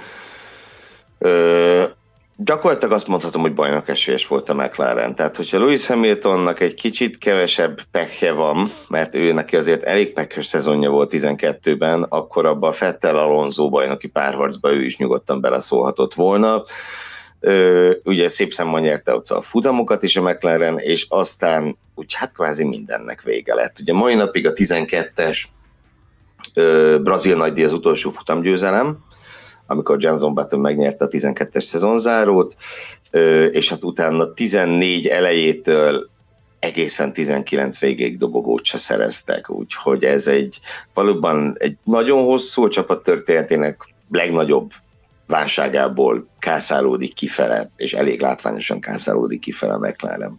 ö, gyakorlatilag azt mondhatom, hogy bajnok esélyes volt a McLaren. Tehát, hogyha Lewis Hamiltonnak egy kicsit kevesebb pekje van, mert ő neki azért elég pekes szezonja volt 12-ben, akkor abban a Fettel Alonso bajnoki párharcba ő is nyugodtan beleszólhatott volna ugye szép számban nyerte ott a futamokat is a McLaren, és aztán úgy hát kvázi mindennek vége lett. Ugye mai napig a 12-es brazil nagydíj az utolsó futamgyőzelem, amikor Johnson Button megnyerte a 12-es szezonzárót, és hát utána 14 elejétől egészen 19 végéig dobogót se szereztek, úgyhogy ez egy valóban egy nagyon hosszú csapat történetének legnagyobb válságából kászálódik kifele, és elég látványosan kászálódik kifele McLaren.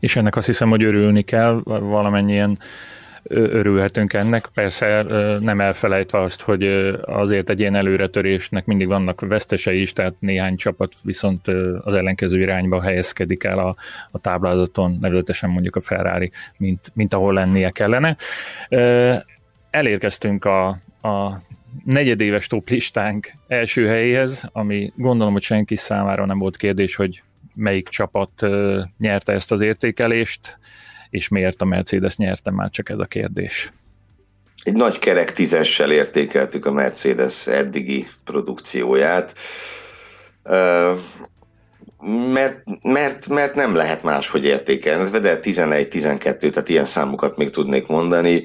És ennek azt hiszem, hogy örülni kell, valamennyien örülhetünk ennek. Persze nem elfelejtve azt, hogy azért egy ilyen előretörésnek mindig vannak vesztesei is, tehát néhány csapat viszont az ellenkező irányba helyezkedik el a, a táblázaton, nevezetesen mondjuk a Ferrari, mint, mint ahol lennie kellene. Elérkeztünk a, a negyedéves top listánk első helyéhez, ami gondolom, hogy senki számára nem volt kérdés, hogy melyik csapat nyerte ezt az értékelést, és miért a Mercedes nyerte már csak ez a kérdés. Egy nagy kerek tízessel értékeltük a Mercedes eddigi produkcióját, mert, mert, mert nem lehet máshogy értékelni, de 11-12, tehát ilyen számokat még tudnék mondani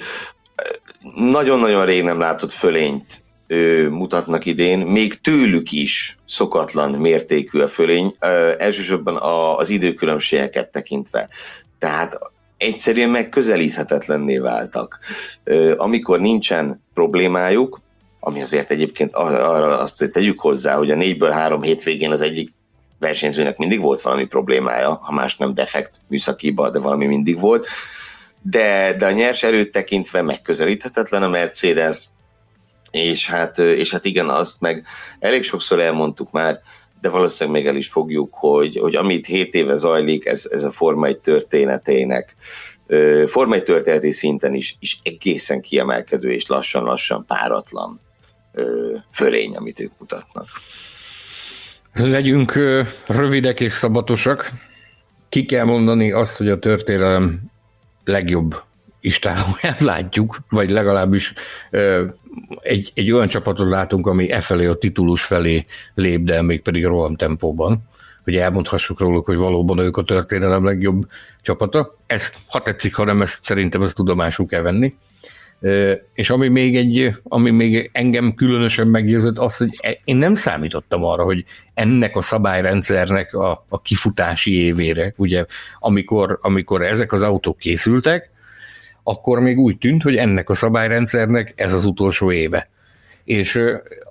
nagyon-nagyon rég nem látott fölényt ö, mutatnak idén, még tőlük is szokatlan mértékű a fölény, ö, elsősorban a, az időkülönbségeket tekintve. Tehát egyszerűen megközelíthetetlenné váltak. Ö, amikor nincsen problémájuk, ami azért egyébként arra azt tegyük hozzá, hogy a négyből három hétvégén az egyik versenyzőnek mindig volt valami problémája, ha más nem defekt műszakiba, de valami mindig volt, de, de a nyers erőt tekintve megközelíthetetlen a Mercedes, és hát, és hát igen, azt meg elég sokszor elmondtuk már, de valószínűleg még el is fogjuk, hogy, hogy amit 7 éve zajlik, ez, ez a Forma 1 történetének, Forma 1 történeti szinten is, is egészen kiemelkedő és lassan-lassan páratlan fölény, amit ők mutatnak. Legyünk rövidek és szabatosak. Ki kell mondani azt, hogy a történelem legjobb istálóját látjuk, vagy legalábbis egy, egy olyan csapatot látunk, ami e felé a titulus felé lép, de még pedig roham tempóban, hogy elmondhassuk róluk, hogy valóban ők a történelem legjobb csapata. Ezt, ha tetszik, ha nem, ezt szerintem ezt tudomásul kell venni. És ami még, egy, ami még engem különösen meggyőzött, az, hogy e, én nem számítottam arra, hogy ennek a szabályrendszernek a, a kifutási évére, ugye, amikor, amikor ezek az autók készültek, akkor még úgy tűnt, hogy ennek a szabályrendszernek ez az utolsó éve. És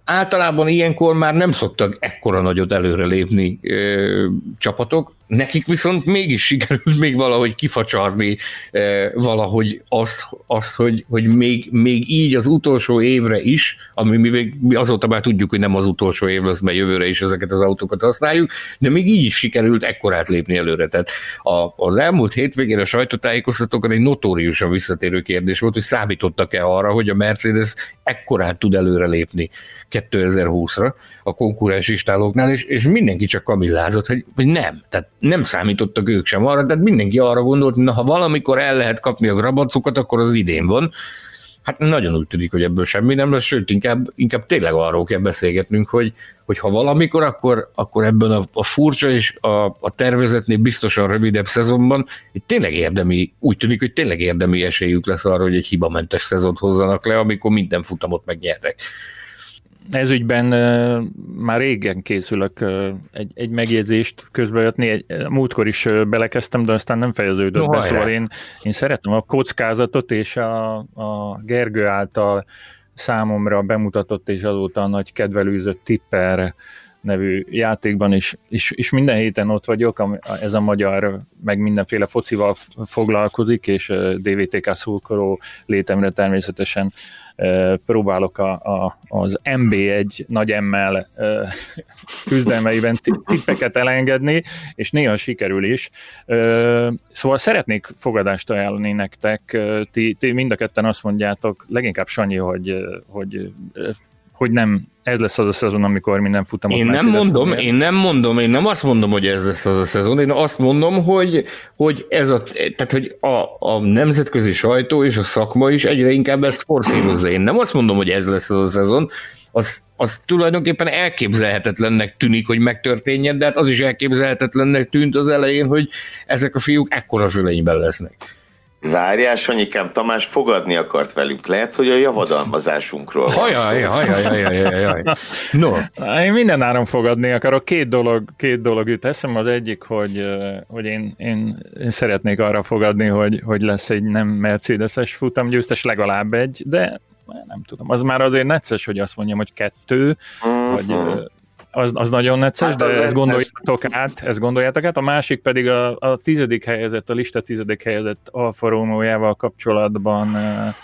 általában ilyenkor már nem szoktak ekkora nagyot előrelépni ö, csapatok, nekik viszont mégis sikerült még valahogy kifacsarni ö, valahogy azt, azt hogy, hogy még, még így az utolsó évre is, ami mi, mi azóta már tudjuk, hogy nem az utolsó év lesz, mert jövőre is ezeket az autókat használjuk, de még így is sikerült ekkorát lépni előre. Tehát a, az elmúlt hétvégén a sajtótájékoztatókon egy notóriusan visszatérő kérdés volt, hogy számítottak-e arra, hogy a Mercedes ekkorát tud előre előrelépni 2020-ra a konkurens istálóknál, és, és mindenki csak kamillázott, hogy, hogy nem, tehát nem számítottak ők sem arra, tehát mindenki arra gondolt, hogy na, ha valamikor el lehet kapni a grabacukat, akkor az idén van, Hát nagyon úgy tűnik, hogy ebből semmi nem lesz, sőt, inkább, inkább tényleg arról kell beszélgetnünk, hogy, hogy ha valamikor, akkor, akkor ebben a, a furcsa és a, a tervezetnél biztosan rövidebb szezonban itt tényleg érdemi, úgy tűnik, hogy tényleg érdemi esélyük lesz arra, hogy egy hibamentes szezont hozzanak le, amikor minden futamot megnyernek ez ügyben már régen készülök egy, egy megjegyzést közbejötni, egy, múltkor is belekezdtem, de aztán nem fejeződött no, be, szóval én, én szeretem a kockázatot, és a, a Gergő által számomra bemutatott és azóta a nagy kedvelőzött tipper nevű játékban is, és, és minden héten ott vagyok, ez a magyar, meg mindenféle focival foglalkozik, és DVTK szurkoló létemre természetesen próbálok a, a, az MB1 nagy emmel küzdelmeiben tippeket elengedni, és néha sikerül is. Szóval szeretnék fogadást ajánlani nektek. Ti, ti mind a ketten azt mondjátok, leginkább Sanyi, hogy, hogy hogy nem ez lesz az a szezon, amikor minden futamot Én nem mondom, fogja. én nem mondom, én nem azt mondom, hogy ez lesz az a szezon, én azt mondom, hogy, hogy ez a, tehát, hogy a, a nemzetközi sajtó és a szakma is egyre inkább ezt forszírozza. Én nem azt mondom, hogy ez lesz az a szezon, az, az tulajdonképpen elképzelhetetlennek tűnik, hogy megtörténjen, de hát az is elképzelhetetlennek tűnt az elején, hogy ezek a fiúk ekkora fölényben lesznek. Várjál, Sanyikám, Tamás fogadni akart velünk. Lehet, hogy a javadalmazásunkról Hajaj, hajaj, hajaj, hajaj. No. Én minden áron fogadni akarok. Két dolog, két dolog jut eszem. Az egyik, hogy, hogy én, én, én szeretnék arra fogadni, hogy, hogy lesz egy nem Mercedes-es futamgyőztes, legalább egy, de nem tudom. Az már azért necces, hogy azt mondjam, hogy kettő, uh-huh. vagy az, az nagyon necces, hát de ezt gondoljátok át, ezt gondoljátok át. A másik pedig a, a tizedik helyezett, a lista tizedik helyezett Alfa Romeo-jával kapcsolatban e,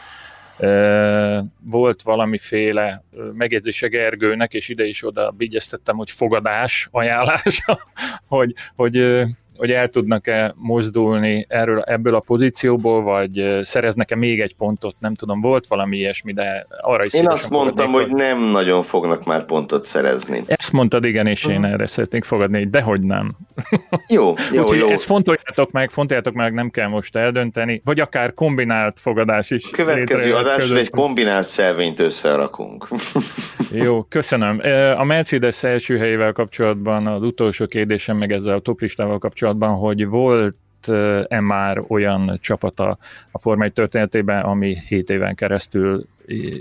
e, volt valamiféle megjegyzése Gergőnek, és ide is oda vigyeztettem, hogy fogadás, ajánlás, hogy, hogy hogy el tudnak-e mozdulni erről, ebből a pozícióból, vagy szereznek-e még egy pontot, nem tudom, volt valami ilyesmi, de arra is Én azt mondtam, hogy nem nagyon fognak már pontot szerezni. Ezt mondtad, igen, és én erre szeretnék fogadni, de hogy nem. Jó, jó, Úgyhogy jó. Ezt fontoljátok meg, fontoljátok meg, nem kell most eldönteni, vagy akár kombinált fogadás is. Következő adásra egy kombinált szelvényt összerakunk. jó, köszönöm. A Mercedes első helyével kapcsolatban az utolsó kérdésem, meg ezzel a toplistával kapcsolatban kapcsolatban, hogy volt-e már olyan csapata a Forma 1 történetében, ami 7 éven keresztül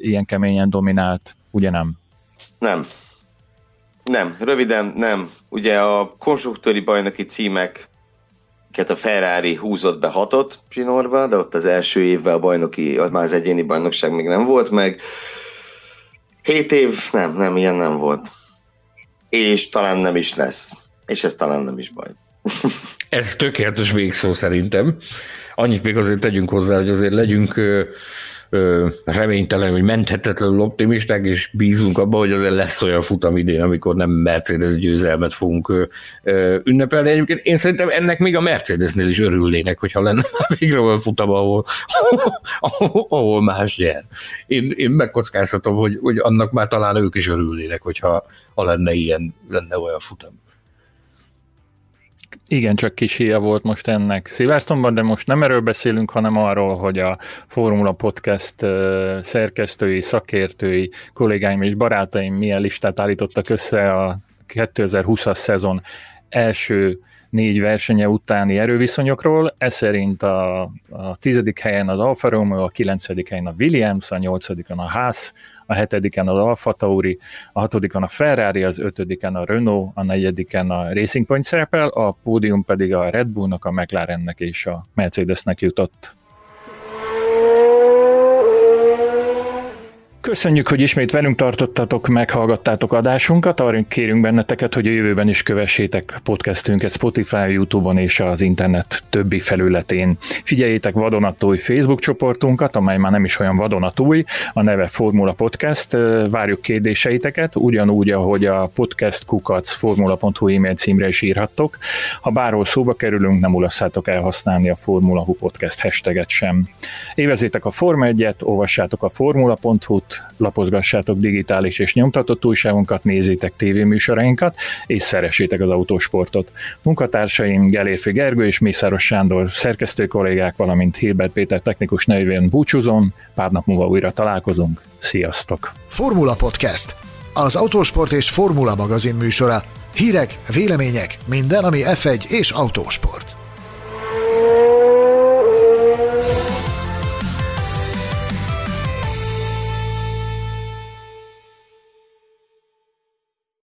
ilyen keményen dominált, ugye nem? Nem. Nem, röviden nem. Ugye a konstruktőri bajnoki címek a Ferrari húzott be hatot zsinórba, de ott az első évben a bajnoki, már az egyéni bajnokság még nem volt meg. Hét év, nem, nem, ilyen nem volt. És talán nem is lesz. És ez talán nem is baj. Ez tökéletes végszó szerintem. Annyit még azért tegyünk hozzá, hogy azért legyünk ö, ö, reménytelen, hogy menthetetlenül optimisták, és bízunk abba, hogy azért lesz olyan futam idén, amikor nem Mercedes győzelmet fogunk ö, ünnepelni. Egyébként én szerintem ennek még a Mercedesnél is örülnének, hogyha lenne már végre olyan futam, ahol, ahol, ahol más nyer. Én, én megkockáztatom, hogy, hogy annak már talán ők is örülnének, hogyha ha lenne ilyen, lenne olyan futam. Igen, csak kis híja volt most ennek Szilvesztonban, de most nem erről beszélünk, hanem arról, hogy a Formula Podcast szerkesztői, szakértői, kollégáim és barátaim milyen listát állítottak össze a 2020-as szezon első négy versenye utáni erőviszonyokról. Ez szerint a, a tizedik helyen az Alfa Romeo, a kilencedik helyen a Williams, a nyolcadikon a Haas, a hetediken az Alfa Tauri, a hatodiken a Ferrari, az ötödiken a Renault, a negyediken a Racing Point szerepel, a pódium pedig a Red Bullnak, a McLarennek és a Mercedesnek jutott. Köszönjük, hogy ismét velünk tartottatok, meghallgattátok adásunkat. Arra kérünk benneteket, hogy a jövőben is kövessétek podcastünket Spotify, Youtube-on és az internet többi felületén. Figyeljétek vadonatúj Facebook csoportunkat, amely már nem is olyan vadonatúj, a neve Formula Podcast. Várjuk kérdéseiteket, ugyanúgy, ahogy a podcast kukac formula.hu e-mail címre is írhattok. Ha bárhol szóba kerülünk, nem ulasszátok elhasználni a Formula Hu Podcast hashtaget sem. Évezétek a Forma 1-et, olvassátok a formula.hu-t, lapozgassátok digitális és nyomtatott újságunkat, nézzétek tévéműsorainkat, és szeressétek az autósportot. Munkatársaim Gelérfi Gergő és Mészáros Sándor szerkesztő kollégák, valamint Hilbert Péter technikus nevén búcsúzom, pár nap múlva újra találkozunk. Sziasztok! Formula Podcast. Az autósport és Formula magazin műsora. Hírek, vélemények, minden, ami F1 és autósport.